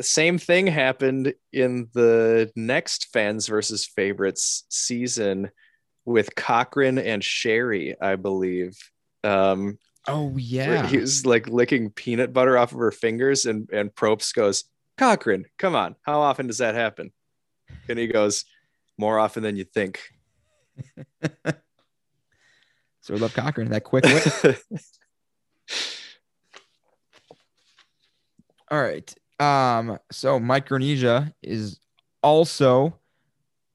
the same thing happened in the next fans versus favorites season with Cochran and Sherri, I believe. Um oh yeah he was like licking peanut butter off of her fingers and and Probst goes, Cochran, come on, how often does that happen? And he goes, More often than you think. [laughs] so we love Cochran that quick [laughs] all right um so micronesia is also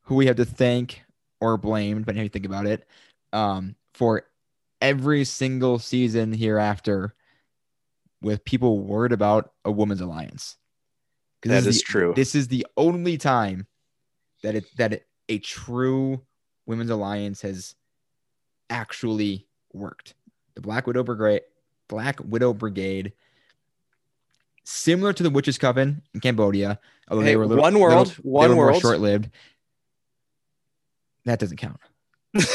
who we have to thank or blame but how you think about it um for every single season hereafter with people worried about a women's alliance That this is the- true. this is the only time that it that it, a true women's alliance has actually worked. The Black Widow Brigade, Black Widow Brigade, similar to the Witches Coven in Cambodia, although Hey, they were a little, one world, little- one world. short-lived. That doesn't count [laughs]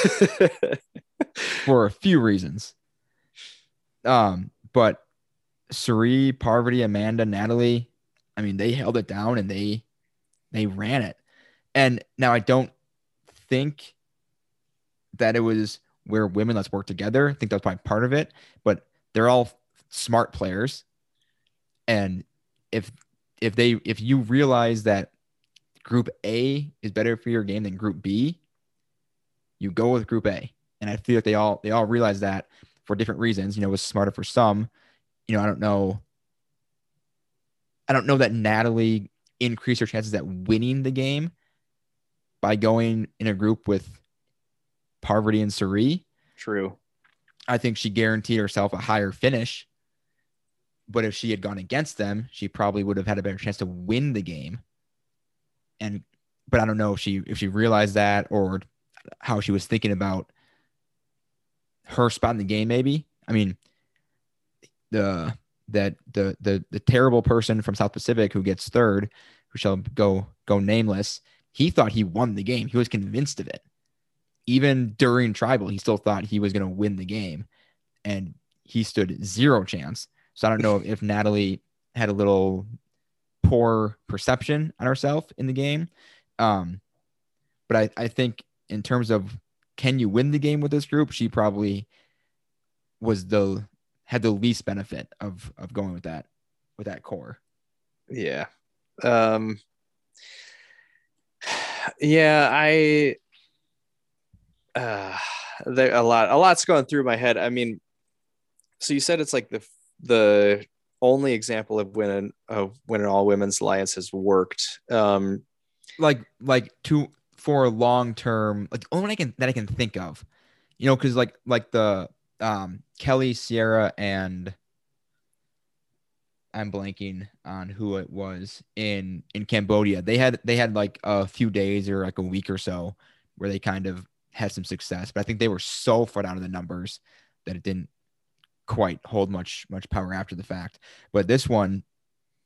for a few reasons. Um, but Cirie, Parvati, Amanda, Natalie, I mean, they held it down and they they ran it. And now I don't think that it was where women let's work together. I think that's probably part of it, but they're all smart players. And if if they if you realize that group A is better for your game than group B, you go with group A. And I feel like they all they all realize that for different reasons. You know, it was smarter for some. You know, I don't know. I don't know that Natalie increased her chances at winning the game by going in a group with Parvati and Cirie. True. I think she guaranteed herself a higher finish. But if she had gone against them, she probably would have had a better chance to win the game. And but I don't know if she if she realized that or how she was thinking about her spot in the game, maybe. I mean, the that the the the terrible person from South Pacific who gets third, who shall go go nameless, he thought he won the game. He was convinced of it. Even during tribal, he still thought he was going to win the game, and he stood zero chance. So I don't know if Natalie had a little poor perception on herself in the game. Um, but I, I think in terms of can you win the game with this group, she probably was the had the least benefit of of going with that with that core. Yeah. Um yeah, I uh, there a lot a lot's going through my head. I mean, so you said it's like the the only example of when an of when an all women's alliance has worked. Um, like like to for a long term like only one I can that I can think of, you know, because like like the um Kelley Ciera and I'm blanking on who it was in in Cambodia. They had they had like a few days or like a week or so where they kind of had some success, but I think they were so far down in the numbers that it didn't quite hold much much power after the fact. But this one,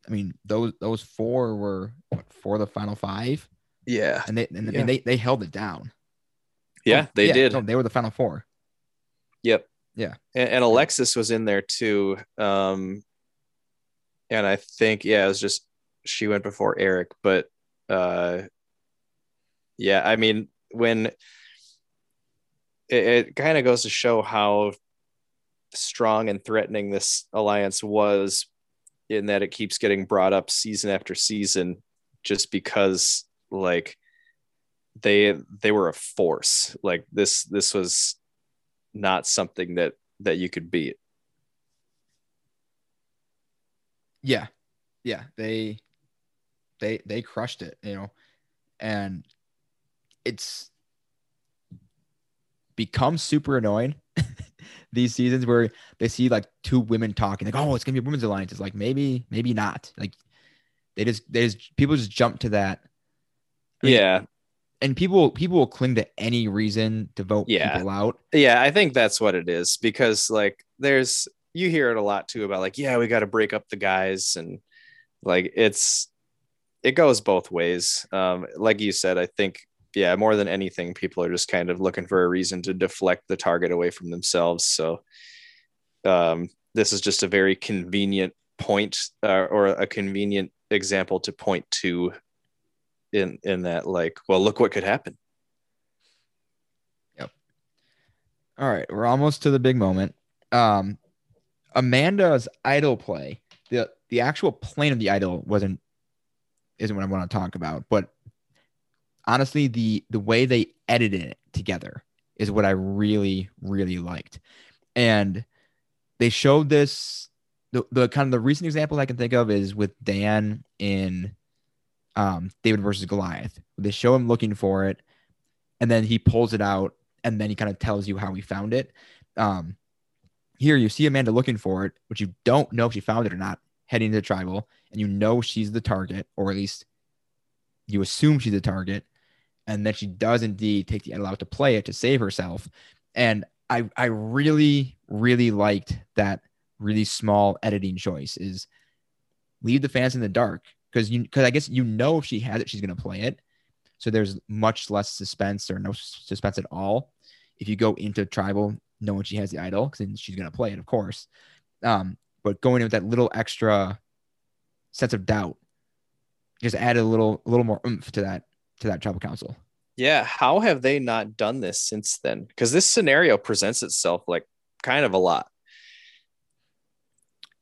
I mean, those those four were what, for the final five, yeah, and they and I Yeah. mean, they they held it down. yeah, Oh, they did. No, they were the final four. Yep. Yeah. And, and Alexis was in there too. Um, and I think yeah, it was just she went before Eric, but uh, yeah, I mean when it, it kind of goes to show how strong and threatening this alliance was in that it keeps getting brought up season after season just because like they they were a force like this this was not something that that you could beat Yeah. Yeah. They they they crushed it, you know. And it's become super annoying [laughs] these seasons where they see like two women talking, like, oh, it's gonna be a women's alliance. It's like maybe, maybe not. Like they just they just people just jump to that. I mean, yeah And people people will cling to any reason to vote Yeah. people out. yeah i think that's what it is because like there's you hear it a lot too about like yeah we got to break up the guys and like it's it goes both ways um like you said i think yeah more than anything people are just kind of looking for a reason to deflect the target away from themselves so um this is just a very convenient point uh, or a convenient example to point to in in that like well look what could happen Yep. All right, we're almost to the big moment. Um, Amanda's idol play, the the actual plane of the idol wasn't isn't what I want to talk about, but honestly, the the way they edited it together is what I really really liked, and they showed this. The, the kind of the recent example I can think of is with Dan in um, David versus Goliath. They show him looking for it, and then he pulls it out and then he kind of tells you how he found it. Um, here you see Amanda looking for it, but you don't know if she found it or not, heading to tribal, and you know she's the target, or at least you assume she's the target, and then she does indeed take the idol to play it to save herself. And I I really, really liked that really small editing choice is leave the fans in the dark. Because you because I guess you know if she has it, she's gonna play it. So there's much less suspense or no suspense at all. If you go into tribal knowing she has the idol, because she's gonna play it, of course. Um, but going in with that little extra sense of doubt, just added a little a little more oomph to that to that tribal council. Yeah, how have they not done this since then? Because this scenario presents itself like kind of a lot.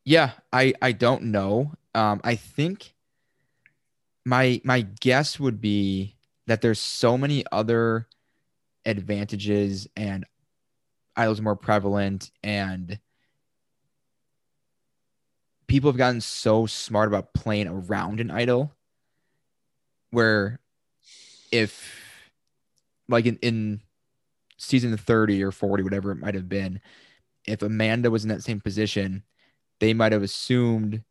Yeah, I I don't know. Um, I think my my guess would be that there's so many other advantages and idols more prevalent and people have gotten so smart about playing around an idol where if like in, in season 30 or 40 whatever it might have been if amanda was in that same position they might have assumed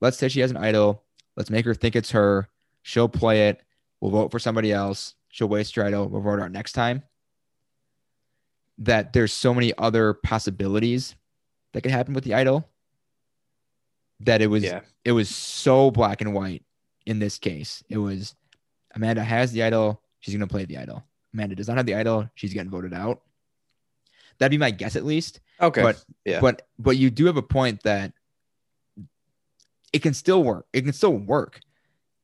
let's say she has an idol let's make her think it's her she'll play it we'll vote for somebody else she'll waste her idol we'll vote her out next time that there's so many other possibilities that could happen with the idol that it was Yeah. it was so black and white in this case it was amanda has the idol she's going to play the idol amanda does not have the idol she's getting voted out that'd be my guess at least Okay. but yeah. but but you do have a point that it can still work. It can still work,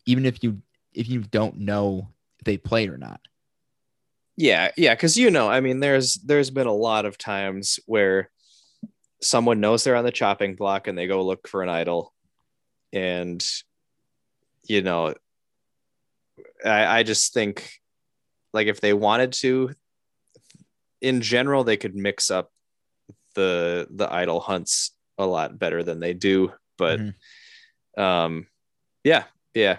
even if you if you don't know if they played or not. yeah, yeah, because you know, I mean, there's there's been a lot of times where someone knows they're on the chopping block and they go look for an idol, and you know, I, I just think like if they wanted to, in general they could mix up the the idol hunts a lot better than they do but Mhm. um yeah yeah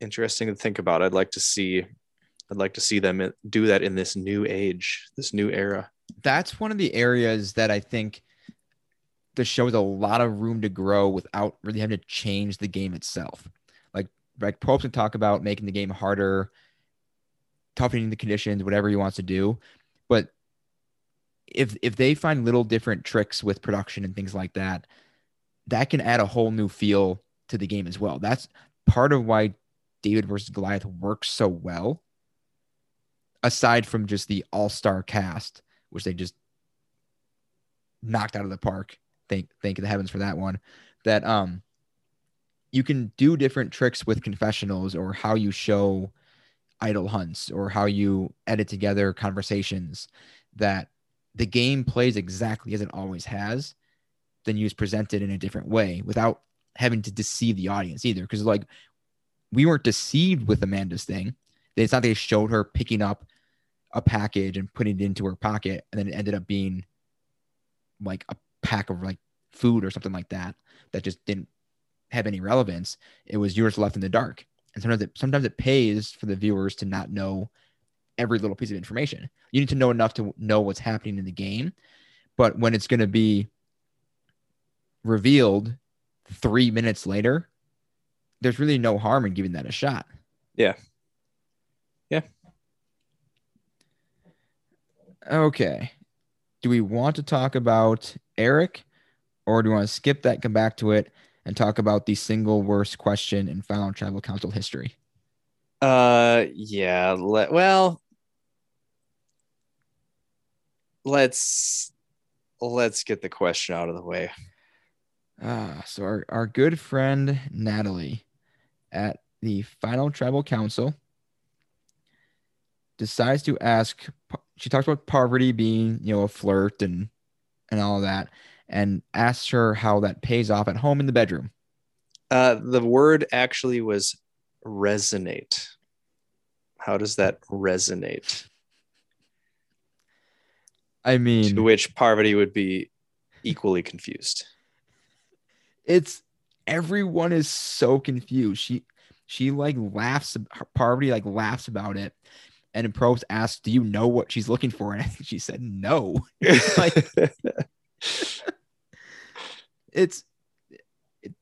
interesting to think about i'd like to see i'd like to see them do that in this new age this new era that's one of the areas that I think the show has a lot of room to grow without really having to change the game itself. Like can talk about making the game harder, toughening the conditions, whatever he wants to do. But if if they find little different tricks with production and things like that, that can add a whole new feel to the game as well. That's part of why David versus Goliath works so well. Aside from just the all-star cast, which they just knocked out of the park. Thank thank the heavens for that one. That um you can do different tricks with confessionals or how you show idol hunts or how you edit together conversations that the game plays exactly as it always has, then you just present it in a different way without having to deceive the audience either. Because like we weren't deceived with Amanda's thing. It's not they showed her picking up a package and putting it into her pocket, and then it ended up being like a pack of like food or something like that that just didn't have any relevance. It was yours left in the dark, and sometimes it sometimes it pays for the viewers to not know every little piece of information. You need to know enough to know what's happening in the game, but when it's going to be revealed three minutes later, there's really no harm in giving that a shot. Yeah. Yeah. Okay. Do we want to talk about Eric or do we want to skip that, come back to it, and talk about the single worst question in Final Tribal Council history? Uh, yeah. Let, well, let's let's get the question out of the way. Ah, so our, our good friend Natalie at the Final Tribal Council decides to ask she talks about Parvati being, you know, a flirt and and all that, and asks her how that pays off at home in the bedroom. Uh, the word actually was resonate. How does that resonate? I mean, To which Parvati would be equally confused. it's everyone is so confused. She she like laughs Parvati like laughs about it. And Probst asks, Do you know what she's looking for? And I think she said no. [laughs] Like- [laughs] It's it,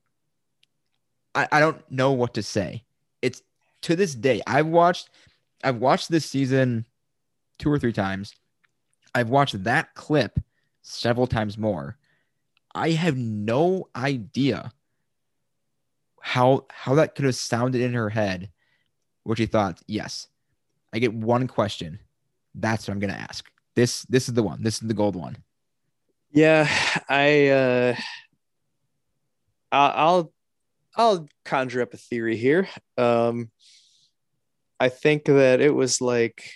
I, I don't know what to say. It's to this day. I've watched I've watched this season two or three times. I've watched that clip several times more. I have no idea how how that could have sounded in her head where she thought, yes, I get one question. That's what I'm gonna ask. This this is the one. This is the gold one. yeah, I uh I'll I'll conjure up a theory here. Um I think that it was like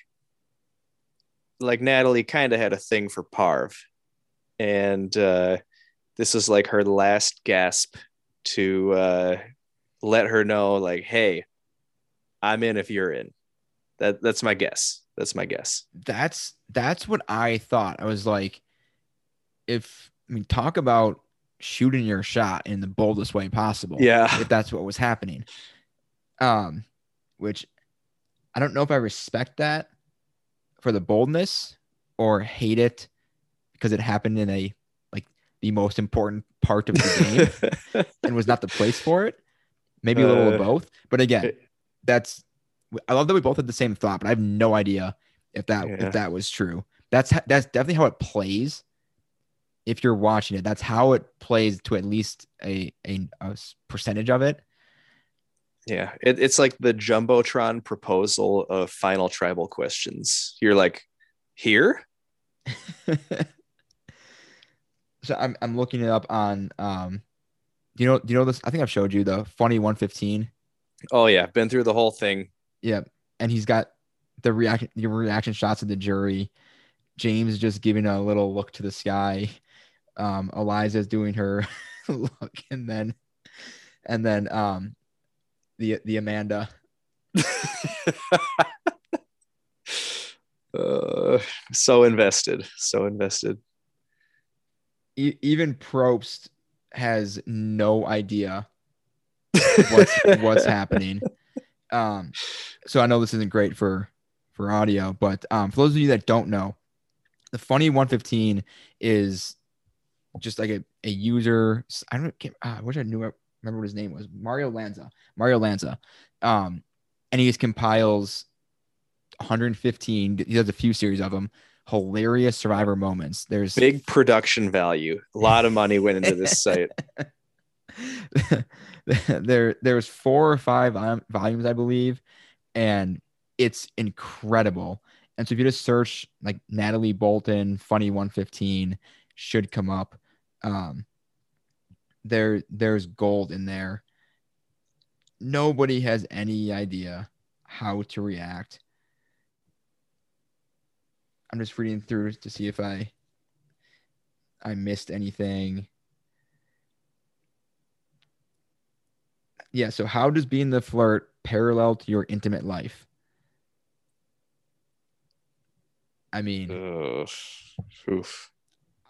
like Natalie kind of had a thing for Parv. And uh this is like her last gasp to uh let her know like hey, I'm in if you're in. That that's my guess. That's my guess. that's that's what I thought. I was like, if I mean, talk about shooting your shot in the boldest way possible. Yeah. If that's what was happening. Um, which I don't know if I respect that for the boldness or hate it because it happened in a like the most important part of the game [laughs] and was not the place for it. Maybe a little Uh, of both. But again, that's I love that we both had the same thought, but I have no idea if that Yeah. if that was true. That's that's definitely how it plays. If you're watching it, that's how it plays to at least a a percentage of it. Yeah, it, it's like the jumbotron proposal of final tribal questions. You're like, here? [laughs] so I'm I'm looking it up on um. Do you know? Do you know this? I think I've showed you the funny 115. Oh yeah, been through the whole thing. Yeah, and he's got the reaction the reaction shots of the jury. James just giving a little look to the sky. Um, Eliza's doing her [laughs] look, and then and then um, the the Amanda. [laughs] Uh, so invested, so invested. E- even Probst has no idea what's [laughs] what's happening. Um, so I know this isn't great for for audio, but um, for those of you that don't know, the funny 115 is just like a, a user. I don't can't, uh, I wish I knew remember what his name was. Mario Lanza. Mario Lanza. Um, and he just compiles 115. He does a few series of them. Hilarious survivor moments. There's Big production value. A lot of money went into this site. [laughs] [laughs] there there's four or five um, volumes i believe and it's incredible and so if you just search like natalie bolton funny 115 should come up um there there's gold in there nobody has any idea how to react i'm just reading through to see if i i missed anything yeah. So how does being the flirt parallel to your intimate life? I mean, Ugh. Oof.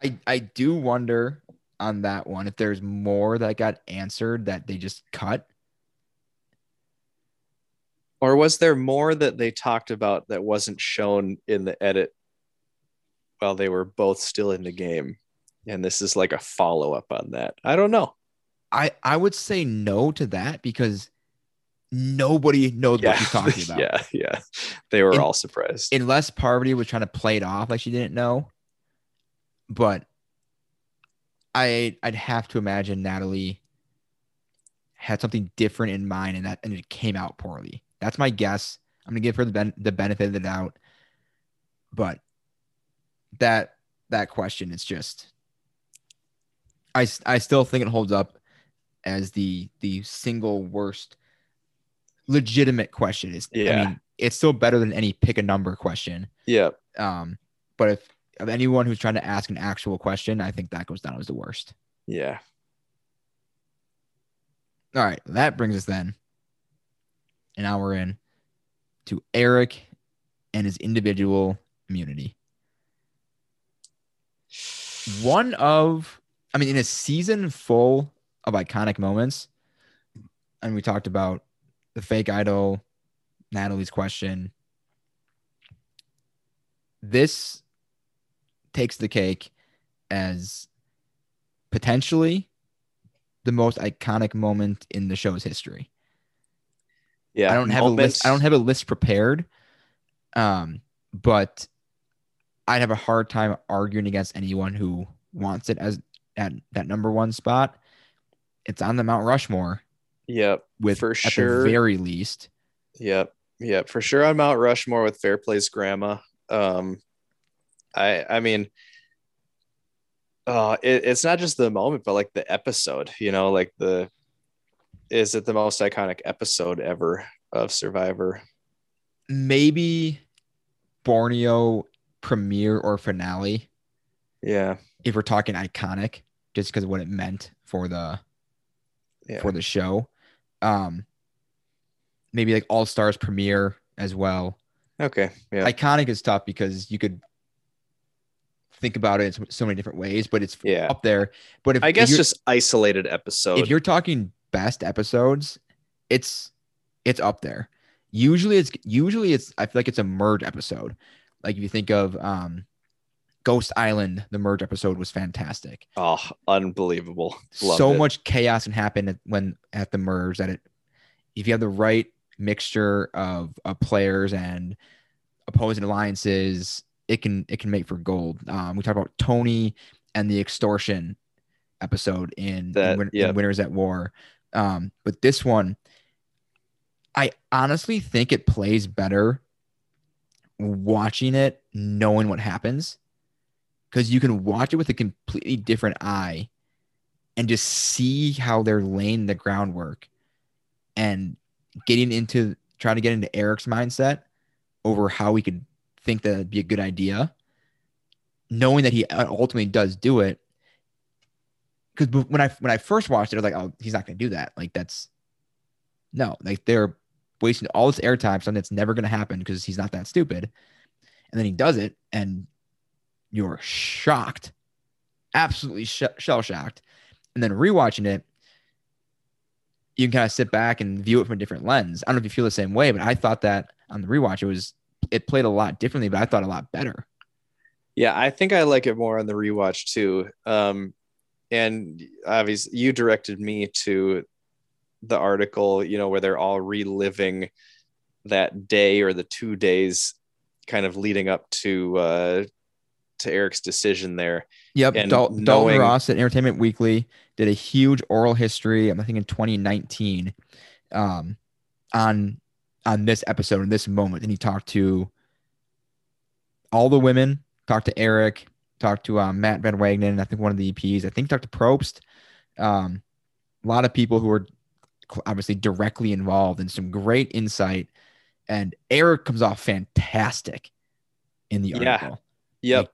I I do wonder on that one if there's more that got answered that they just cut. Or was there more that they talked about that wasn't shown in the edit while they were both still in the game? And this is like a follow up on that. I don't know. I I would say no to that because nobody knows what she's talking [laughs] about. yeah, yeah. They were In- all surprised. Unless Parvati was trying to play it off like she didn't know. But I I'd have to imagine Natalie had something different in mind and that and it came out poorly. That's my guess. I'm gonna give her the ben- the benefit of the doubt. But that that question is just I I still think it holds up as the the single worst legitimate question is Yeah. I mean it's still better than any pick a number question yeah. um but if of anyone who's trying to ask an actual question I think that goes down as the worst Yeah. all right that brings us then an hour in to Eric and his individual immunity one of i mean in a season full of iconic moments and we talked about the fake idol natalie's question this takes the cake as potentially the most iconic moment in the show's history Yeah. I don't have a list. I don't have a list prepared. Um, but I'd have a hard time arguing against anyone who wants it as at that number one spot. It's on the Mount Rushmore Yep. with For at sure. the very least. Yep. Yep. For sure on Mount Rushmore with Fairplay's grandma. Um I I mean uh it, it's not just the moment, but like the episode, you know, like the is it the most iconic episode ever of Survivor? Maybe Borneo premiere or finale Yeah. if we're talking iconic, just because of what it meant for the Yeah. for the show. Um, maybe like All Stars premiere as well. Okay. Yeah. iconic is tough because you could think about it in so- many different ways, but it's Yeah. up there. But if I guess you're, just isolated episode. if you're talking best episodes, it's it's up there. Usually it's usually it's I feel like it's a merge episode. Like if you think of um Ghost Island, the merge episode was fantastic. oh, unbelievable. Loved so it. much chaos can happen at, when at the merge that it if you have the right mixture of, of players and opposing alliances it can it can make for gold. Um, we talked about tony and the extortion episode in, That- in, Win- in winners at war. Um, but this one i honestly think it plays better watching it knowing what happens because you can watch it with a completely different eye and just see how they're laying the groundwork and getting into trying to get into Eric's mindset over how we could think that would be a good idea, knowing that he uh, ultimately does do it. Because when I when I first watched it, I was like, oh, he's not going to do that. Like that's no, like they're wasting all this airtime, something that's never going to happen because he's not that stupid. and then he does it, and you're shocked, absolutely sh- shell shocked, and then rewatching it, you can kind of sit back and view it from a different lens. I don't know if you feel the same way, but I thought that on the rewatch, it was it played a lot differently, but I thought a lot better. Yeah, I think I like it more on the rewatch too. Um, and obviously, you directed me to the article, you know, where they're all reliving that day or the two days, kind of leading up to uh, to Eric's decision there. Yep. And Dal- knowing- Dalton Ross at Entertainment Weekly did a huge oral history. I'm thinking 2019 um, on on this episode in this moment, and he talked to all the women, talked to Eric, talked to um, Matt Van Wagenen, I think one of the EPs, I think talked to Probst. Um, a lot of people who were obviously directly involved and some great insight. And Eric comes off fantastic in the Yeah. article Yep.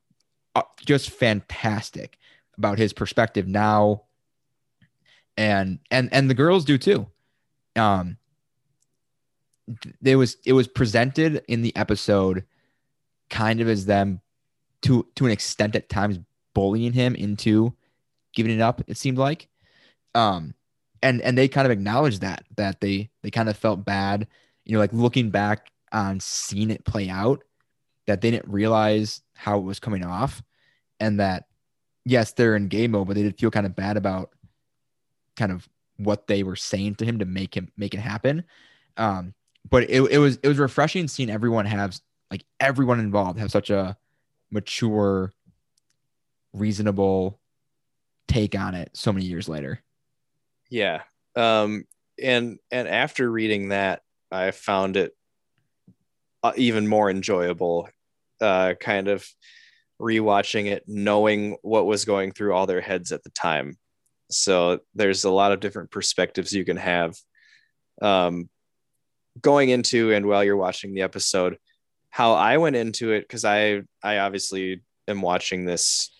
uh, just fantastic about his perspective now and and and the girls do too um it was it was presented in the episode kind of as them to to an extent at times bullying him into giving it up it seemed like. Um and and they kind of acknowledged that that they they kind of felt bad you know like looking back on seeing it play out that they didn't realize how it was coming off and that yes they're in game mode but they did feel kind of bad about kind of what they were saying to him to make him make it happen. Um but it, it was it was refreshing seeing everyone have like everyone involved have such a mature reasonable take on it so many years later Yeah. Um, and and after reading that, I found it uh, even more enjoyable. Uh, kind of rewatching it, knowing what was going through all their heads at the time. So there's a lot of different perspectives you can have. Um, going into and while you're watching the episode, how I went into it because I I obviously am watching this.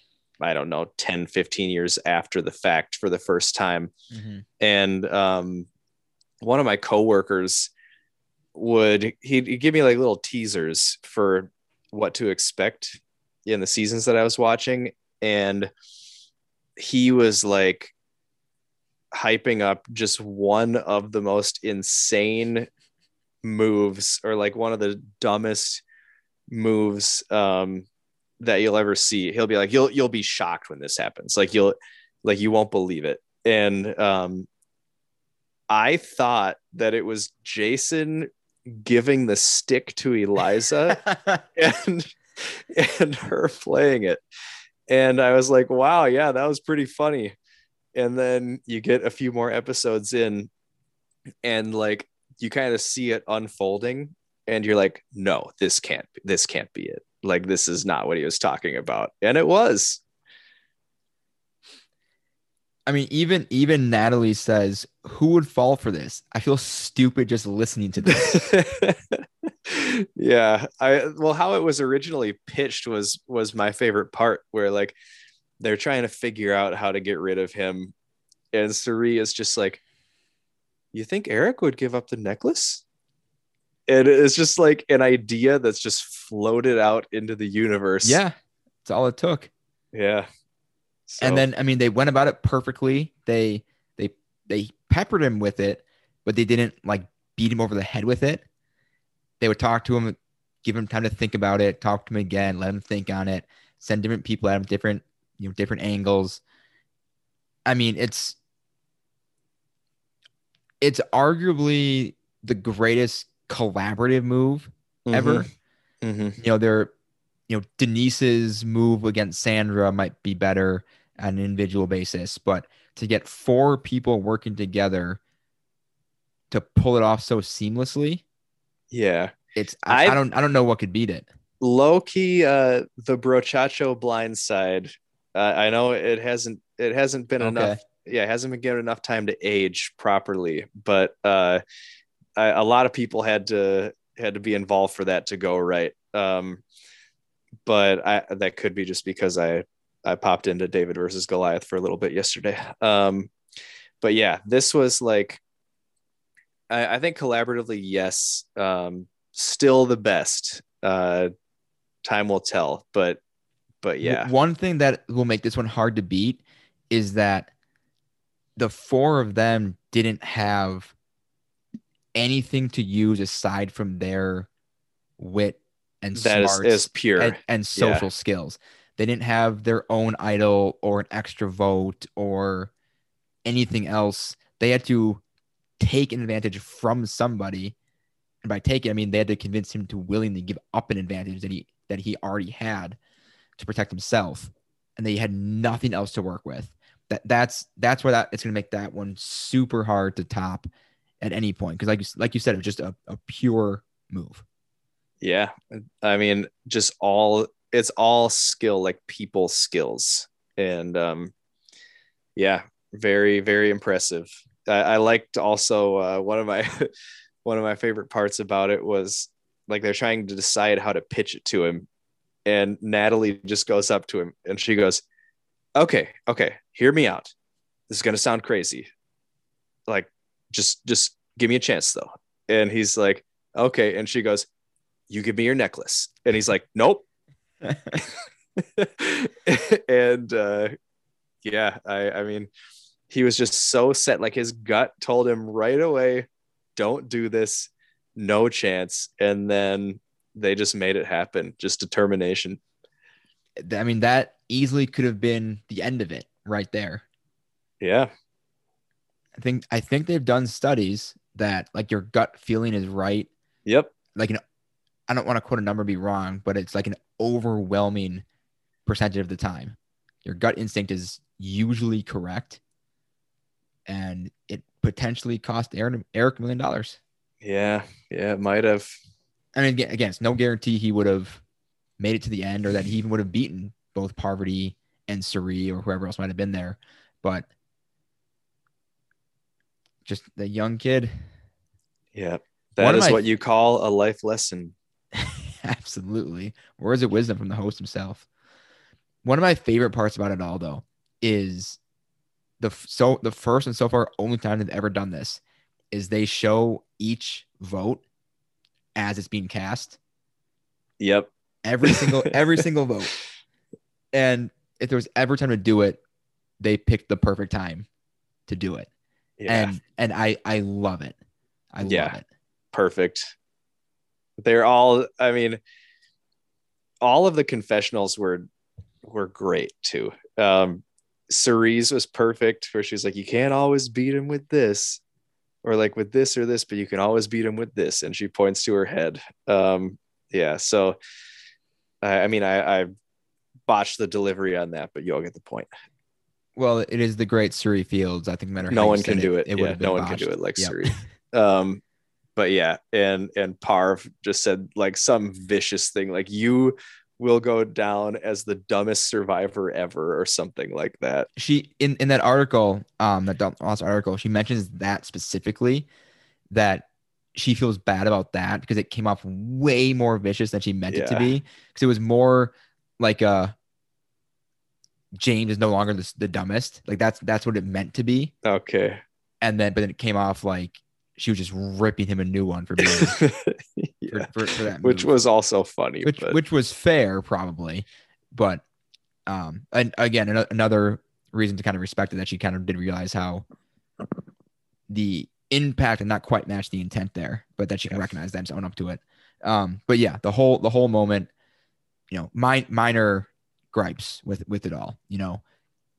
I don't know 10 15 years after the fact for the first time and um, one of my coworkers would he'd, he'd give me like little teasers for what to expect in the seasons that I was watching, and he was like hyping up just one of the most insane moves or like one of the dumbest moves um that you'll ever see. He'll be like you'll you'll be shocked when this happens. Like you'll like you won't believe it. And um i thought that it was jason giving the stick to eliza [laughs] and and her playing it. And i was like wow yeah that was pretty funny. And then you get a few more episodes in and like you kind of see it unfolding and you're like no this can't be this can't be it like this is not what he was talking about and it was I mean, even even Natalie says, "Who would fall for this?" I feel stupid just listening to this. [laughs] yeah i well how it was originally pitched was was my favorite part where like they're trying to figure out how to get rid of him and Cirie is just like you think eric would give up the necklace and it's just like an idea that's just floated out into the universe yeah, It's all it took. yeah So- And then, I mean, they went about it perfectly. They they they peppered him with it, but they didn't like beat him over the head with it. They would talk to him, give him time to think about it, talk to him again, let him think on it, send different people at him different, you know, different angles. I mean, it's it's arguably the greatest collaborative move ever. Mhm. You know, they're you know, Denise's move against Sandra might be better on an individual basis, but to get four people working together to pull it off so seamlessly, yeah it's I, I I- don't I don't know what could beat it. low key uh the brochacho blind side uh, i know it hasn't it hasn't been Okay. enough yeah it hasn't been given enough time to age properly but uh I, a lot of people had to had to be involved for that to go right um but i that could be just because i i popped into david versus goliath for a little bit yesterday um but yeah this was like i, I think collaboratively yes um still the best uh time will tell. But but yeah, One thing that will make this one hard to beat is that the four of them didn't have anything to use aside from their wit and that is, smarts is pure. and, and social skills. They didn't have their own idol or an extra vote or anything else. They had to take an advantage from somebody. And by taking, I mean they had to convince him to willingly give up an advantage that he that he already had to protect himself. And they had nothing else to work with. That that's that's where that it's gonna make that one super hard to top at any point. Because like you like you said, it was just a, a pure move. Yeah. I mean, just all it's all skill, like people skills. And um yeah, very, very impressive. I, I liked also uh, one of my [laughs] one of my favorite parts about it was like they're trying to decide how to pitch it to him. And Natalie just goes up to him and she goes, Okay, okay, hear me out. This is gonna sound crazy. Like, just just give me a chance though. And he's like, Okay. And she goes, you give me your necklace. And he's like, nope. [laughs] and uh, yeah, I, I mean, he was just so set. Like his gut told him right away, don't do this, no chance. And then they just made it happen, just determination. I mean, that easily could have been the end of it right there. Yeah. I think I think they've done studies that like your gut feeling is right. Yep. Like an I don't want to quote a number be wrong, but it's like an overwhelming percentage of the time. Your gut instinct is usually correct. And it potentially cost Aaron, Eric a million dollars. Yeah. Yeah. It might have. I mean, again, it's no guarantee he would have made it to the end or that he even would have beaten both Parvati and Cirie or whoever else might have been there. But just the young kid. Yeah. That is my- what you call a life lesson. [laughs] Absolutely. Words of wisdom from the host himself. One of my favorite parts about it all, though, is the so the first and so far only time they've ever done this is they show each vote as it's being cast. Yep. Every single every [laughs] single vote. And if there was ever time to do it, they picked the perfect time to do it. Yeah. And and I I love it. I love Yeah. it. perfect. They're all, I mean, all of the confessionals were were great too. Um Cirie's was perfect where she's like, you can't always beat him with this, or like with this or this, but you can always beat him with this. And she points to her head. Um, yeah, so I, I mean I, I botched the delivery on that, but you'll get the point. Well, it is the great Cirie Fields. I think no one can do it. it, would yeah, no one can do it like Yep. Cirie. Um, but yeah, and and Parv just said like some vicious thing, like you will go down as the dumbest survivor ever, or something like that. she in in that article, um, that last article, she mentions that specifically that she feels bad about that because it came off way more vicious than she meant it to be. Because it was more like uh James is no longer the, the dumbest. Like that's that's what it meant to be. Okay. And then but then it came off like she was just ripping him a new one for being yeah. [laughs] for, for, for that Which move. was also funny. which but which was fair probably but um and again ano- another reason to kind of respect it that she kind of did realize how the impact and not quite match the intent there but that she can Yeah. recognize that and own up to it um but yeah the whole the whole moment you know mi- minor gripes with with it all you know?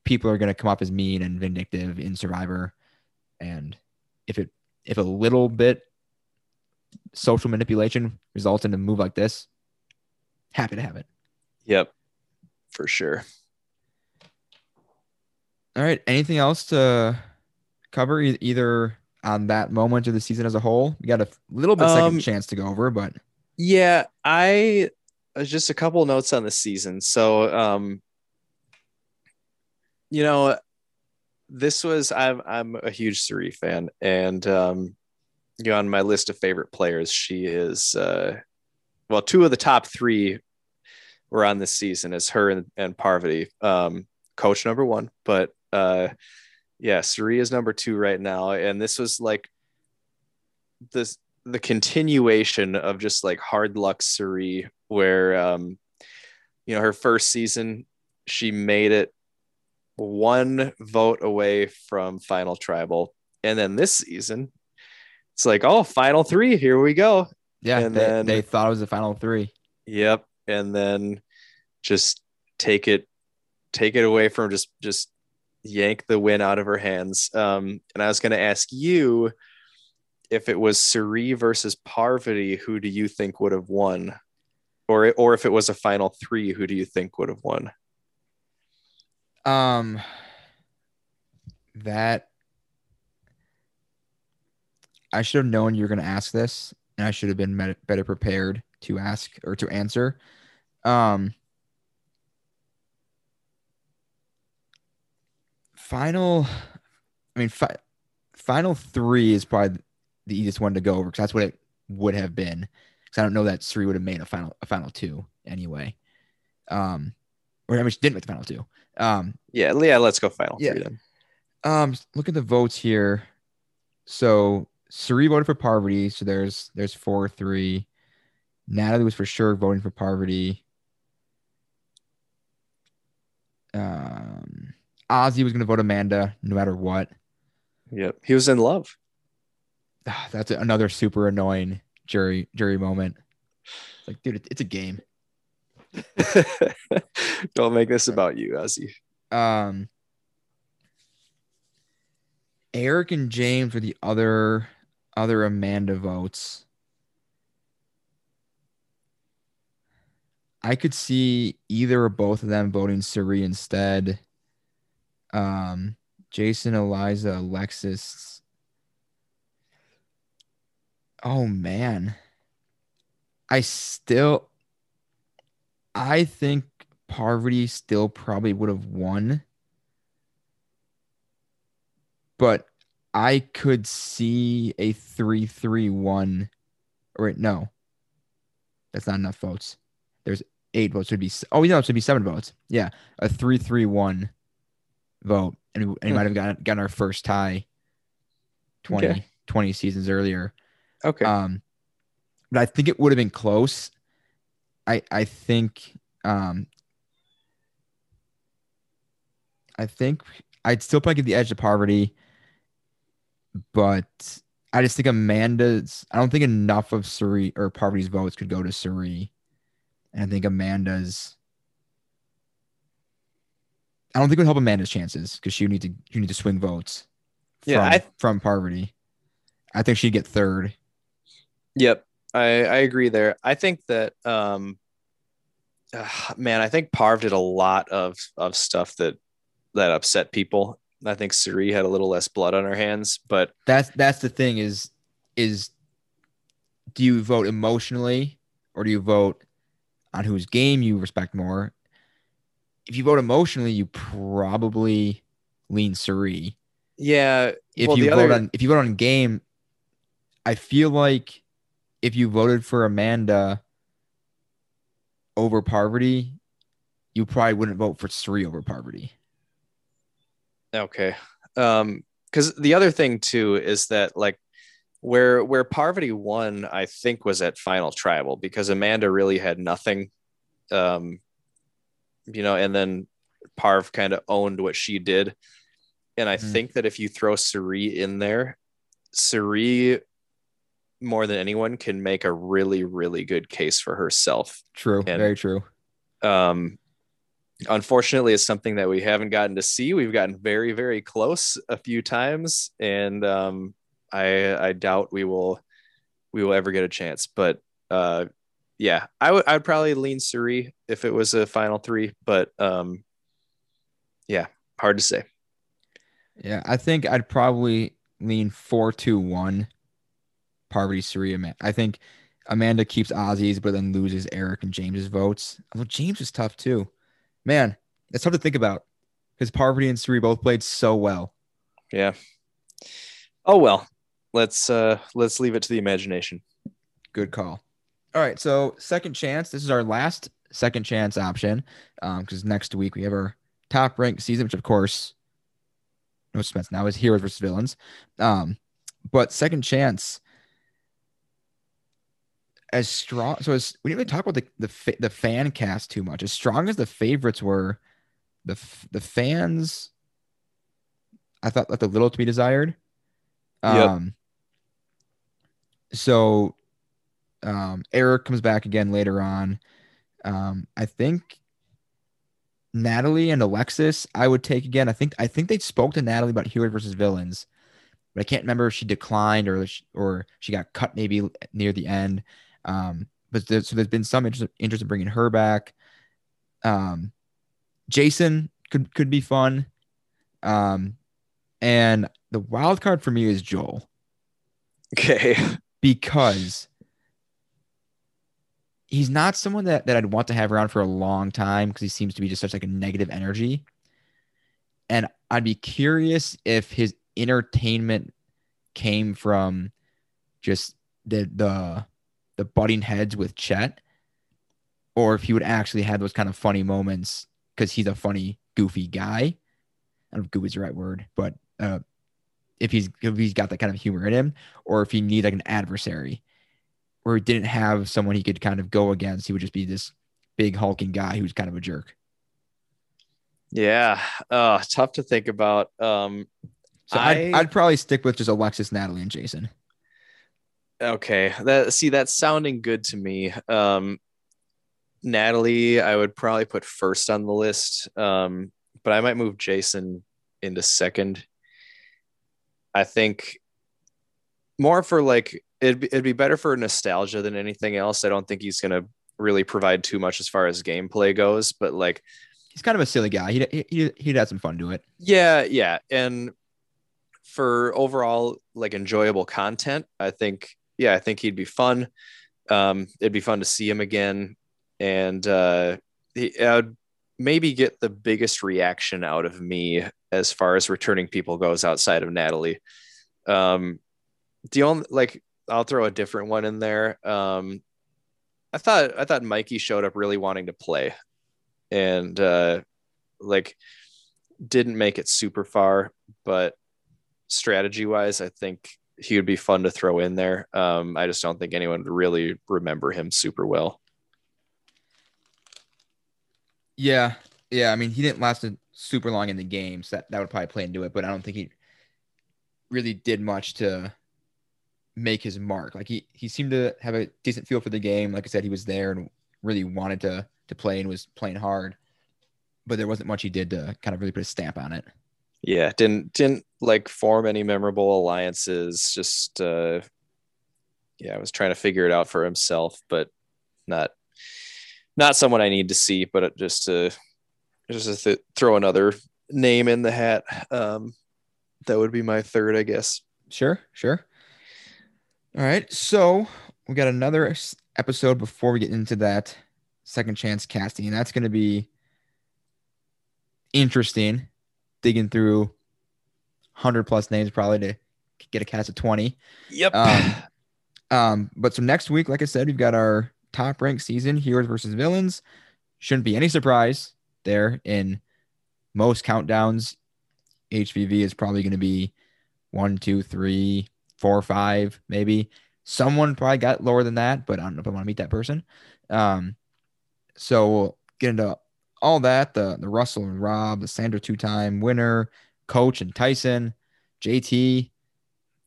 People are going to come up as mean and vindictive in survivor. And if it if a little bit social manipulation results in a move like this happy to have it. Yep, for sure. all right. Anything else to cover e- either on that moment of the season as a whole? We got a little bit second Um, chance to go over but Yeah, I just a couple notes on the season. So, um, you know, this was I'm I'm a huge Cirie fan, and um, you know, on my list of favorite players, she is uh, well, two of the top three were on this season as her and, and Parvati, um, coach number one, but uh, yeah, Cirie is number two right now, and this was like this the continuation of just like hard luck Cirie, where um you know, her first season, she made it one vote away from final tribal. And then this season, it's like, oh, final three, here we go. Yeah, And they, then- they thought it was the final three. Yep. And then just take it, take it away from just, just yank the win out of her hands. Um, and I was going to ask you if it was Cirie versus Parvati, who do you think would have won? Or, or if it was a final three, who do you think would have won? Um, that I should have known you were going to ask this, and I should have been met- better prepared to ask or to answer. Um, final, I mean, fi- final three is probably the easiest one to go over because that's what it would have been. Because I don't know that Cirie would have made a final a final two anyway. Um, or I mean, she didn't make the final two. Um, Yeah. Yeah. Let's go final Yeah. three then. um, look at the votes here. So Cirie voted for Parvati. So there's there's four three. Natalie was for sure voting for Parvati. Um, Ozzy was going to vote Amanda no matter what. Yep. He was in love. [sighs] That's another super annoying jury jury moment. It's like, dude, it's a game. [laughs] Don't make this about you, Ozzy. Um, Eric and James were the other other Amanda votes. I could see either or both of them voting Cirie instead. Um, Jason, Eliza, Alexis. Oh man. I still I think Parvati still probably would have won. But I could see a 3 3 1. Or no. That's not enough votes. There's eight votes. Would be oh no, it should be seven votes. Yeah. A 3 3 1 vote. And we, and we Hmm. might have gotten, gotten our first tie 20, Okay. 20 seasons earlier. Okay. Um, but I think it would have been close. I I think um, I think I'd still probably give the edge to Parvati, but I just think Amanda's. I don't think enough of Cirie or Parvati's votes could go to Cirie, and I think Amanda's. I don't think it would help Amanda's chances because she would need to you need to swing votes. Yeah, I- from Parvati. I think she'd get third. Yep, I I agree there. I think that um, ah, man, I think Parv did a lot of of stuff that that upset people. I think Cirie had a little less blood on her hands, but that's that's the thing is is do you vote emotionally or do you vote on whose game you respect more if you vote emotionally you probably lean Cirie. yeah, if well, you vote other- on if you vote on game i feel like if you voted for amanda over Parvati, you probably wouldn't vote for Cirie over Parvati. Okay. Um, because the other thing too is that like where where Parvati won, I think was at final tribal because Amanda really had nothing. Um, you know, and then Parv kind of owned what she did. And I Mhm. think that if you throw Cirie in there, Cirie more than anyone can make a really, really good case for herself. True, And- very true. um unfortunately it's something that we haven't gotten to see. We've gotten very very close a few times and um i i doubt we will we will ever get a chance. But uh yeah i would i'd probably lean cirie if it was a final three but um yeah hard to say. Yeah, I think I'd probably lean four two one. Parvati Amanda. I think Amanda keeps Ozzy's, but then loses Eric and James's votes. Although James is tough too. Man, it's tough to think about because Parvati and Cirie both played so well. yeah oh well let's uh let's leave it to the imagination Good call. All right, so second chance. This is our last second chance option Um, because next week we have our top ranked season, which of course, no suspense now is heroes versus villains. Um, but second chance. As strong. So as we didn't really talk about the the the fan cast too much. As strong as the favorites were, the the fans, I thought left a little to be desired. Yep. Um. So, um, Eric comes back again later on. Um, I think Natalie and Alexis, I would take again. I think I think they spoke to Natalie about Heroes versus Villains, but I can't remember if she declined or she, or she got cut maybe near the end. Um, but there's, so there's been some interest, interest in bringing her back. Um, Jason could could be fun. Um, and the wild card for me is Joel Okay. because he's not someone that, that I'd want to have around for a long time because he seems to be just such like a negative energy. And I'd be curious if his entertainment came from just the the the butting heads with Chet, or if he would actually have those kind of funny moments because he's a funny, goofy guy. I don't know if goofy is the right word, but uh, if he's if he's got that kind of humor in him, or if he needs like an adversary, or he didn't have someone he could kind of go against, he would just be this big hulking guy who's kind of a jerk. Yeah. Uh, tough to think about. Um, So I, would I'd probably stick with just Alexis, Natalie, and Jason. Okay. That see, that's sounding good to me. Um, Natalie, I would probably put first on the list. Um, but I might move Jason into second. I think more for like it'd be, it'd be better for nostalgia than anything else. I don't think he's gonna really provide too much as far as gameplay goes, but like He's kind of a silly guy. He'd, he, he'd had some fun to it. Yeah, yeah. And for overall like enjoyable content, I think yeah, I think he'd be fun. Um, it'd be fun to see him again, and uh, he, I'd maybe get the biggest reaction out of me as far as returning people goes outside of Natalie. Um, the only like I'll throw a different one in there. Um, I thought I thought Mikey showed up really wanting to play, and uh, like didn't make it super far, but strategy wise, I think he would be fun to throw in there. Um, I just don't think anyone would really remember him super well. Yeah. Yeah. I mean, he didn't last super long in the games. so that, that would probably play into it, but I don't think he really did much to make his mark. Like he he seemed to have a decent feel for the game. Like I said, he was there and really wanted to to play and was playing hard. But there wasn't much he did to kind of really put a stamp on it. Yeah, didn't didn't like form any memorable alliances. Just uh, yeah, I was trying to figure it out for himself, but not not someone I need to see. But just to just to th- throw another name in the hat. Um, that would be my third, I guess. Sure, sure. All right. So we got another episode before we get into that second chance casting. And that's going to be interesting digging through 100 plus names probably to get a cast of 20. Yep. Um, um, but so next week, like I said, we've got our top ranked season heroes versus villains. Shouldn't be any surprise there in most countdowns. HVV is probably going to be one, two, three, four, five, maybe. Someone probably got lower than that, but I don't know if I want to meet that person. Um, so we'll get into all that the the Russell and Rob, the Sandra two time winner, Coach and Tyson, JT.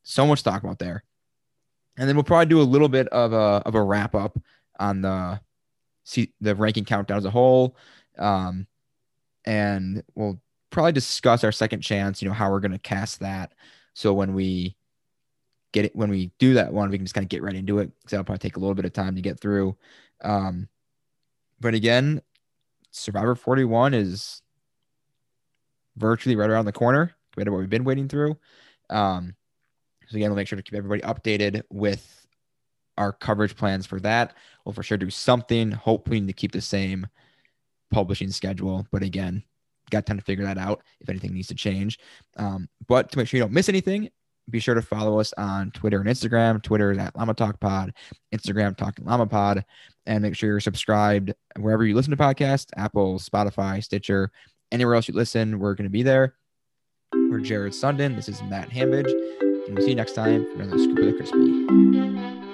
So much to talk about there. And then we'll probably do a little bit of a of a wrap up on the the ranking countdown as a whole. Um, and we'll probably discuss our second chance, you know, how we're gonna cast that. So when we get it when we do that one, we can just kind of get right into it. Because that'll probably take a little bit of time to get through. Um, but again, Survivor 41 is virtually right around the corner compared to what we've been waiting through. Um, so again, we'll make sure to keep everybody updated with our coverage plans for that. We'll for sure do something, hoping to keep the same publishing schedule. But again, got time to figure that out if anything needs to change. Um, but to make sure you don't miss anything, be sure to follow us on Twitter and Instagram. Twitter is at Llama Talk Pod, Instagram Talking Llama Pod, and make sure you're subscribed wherever you listen to podcasts Apple, Spotify, Stitcher, anywhere else you listen. We're going to be there. We're Jared Sundin. This is Matt Hambidge, and we'll see you next time for another Scoop of the Crispy.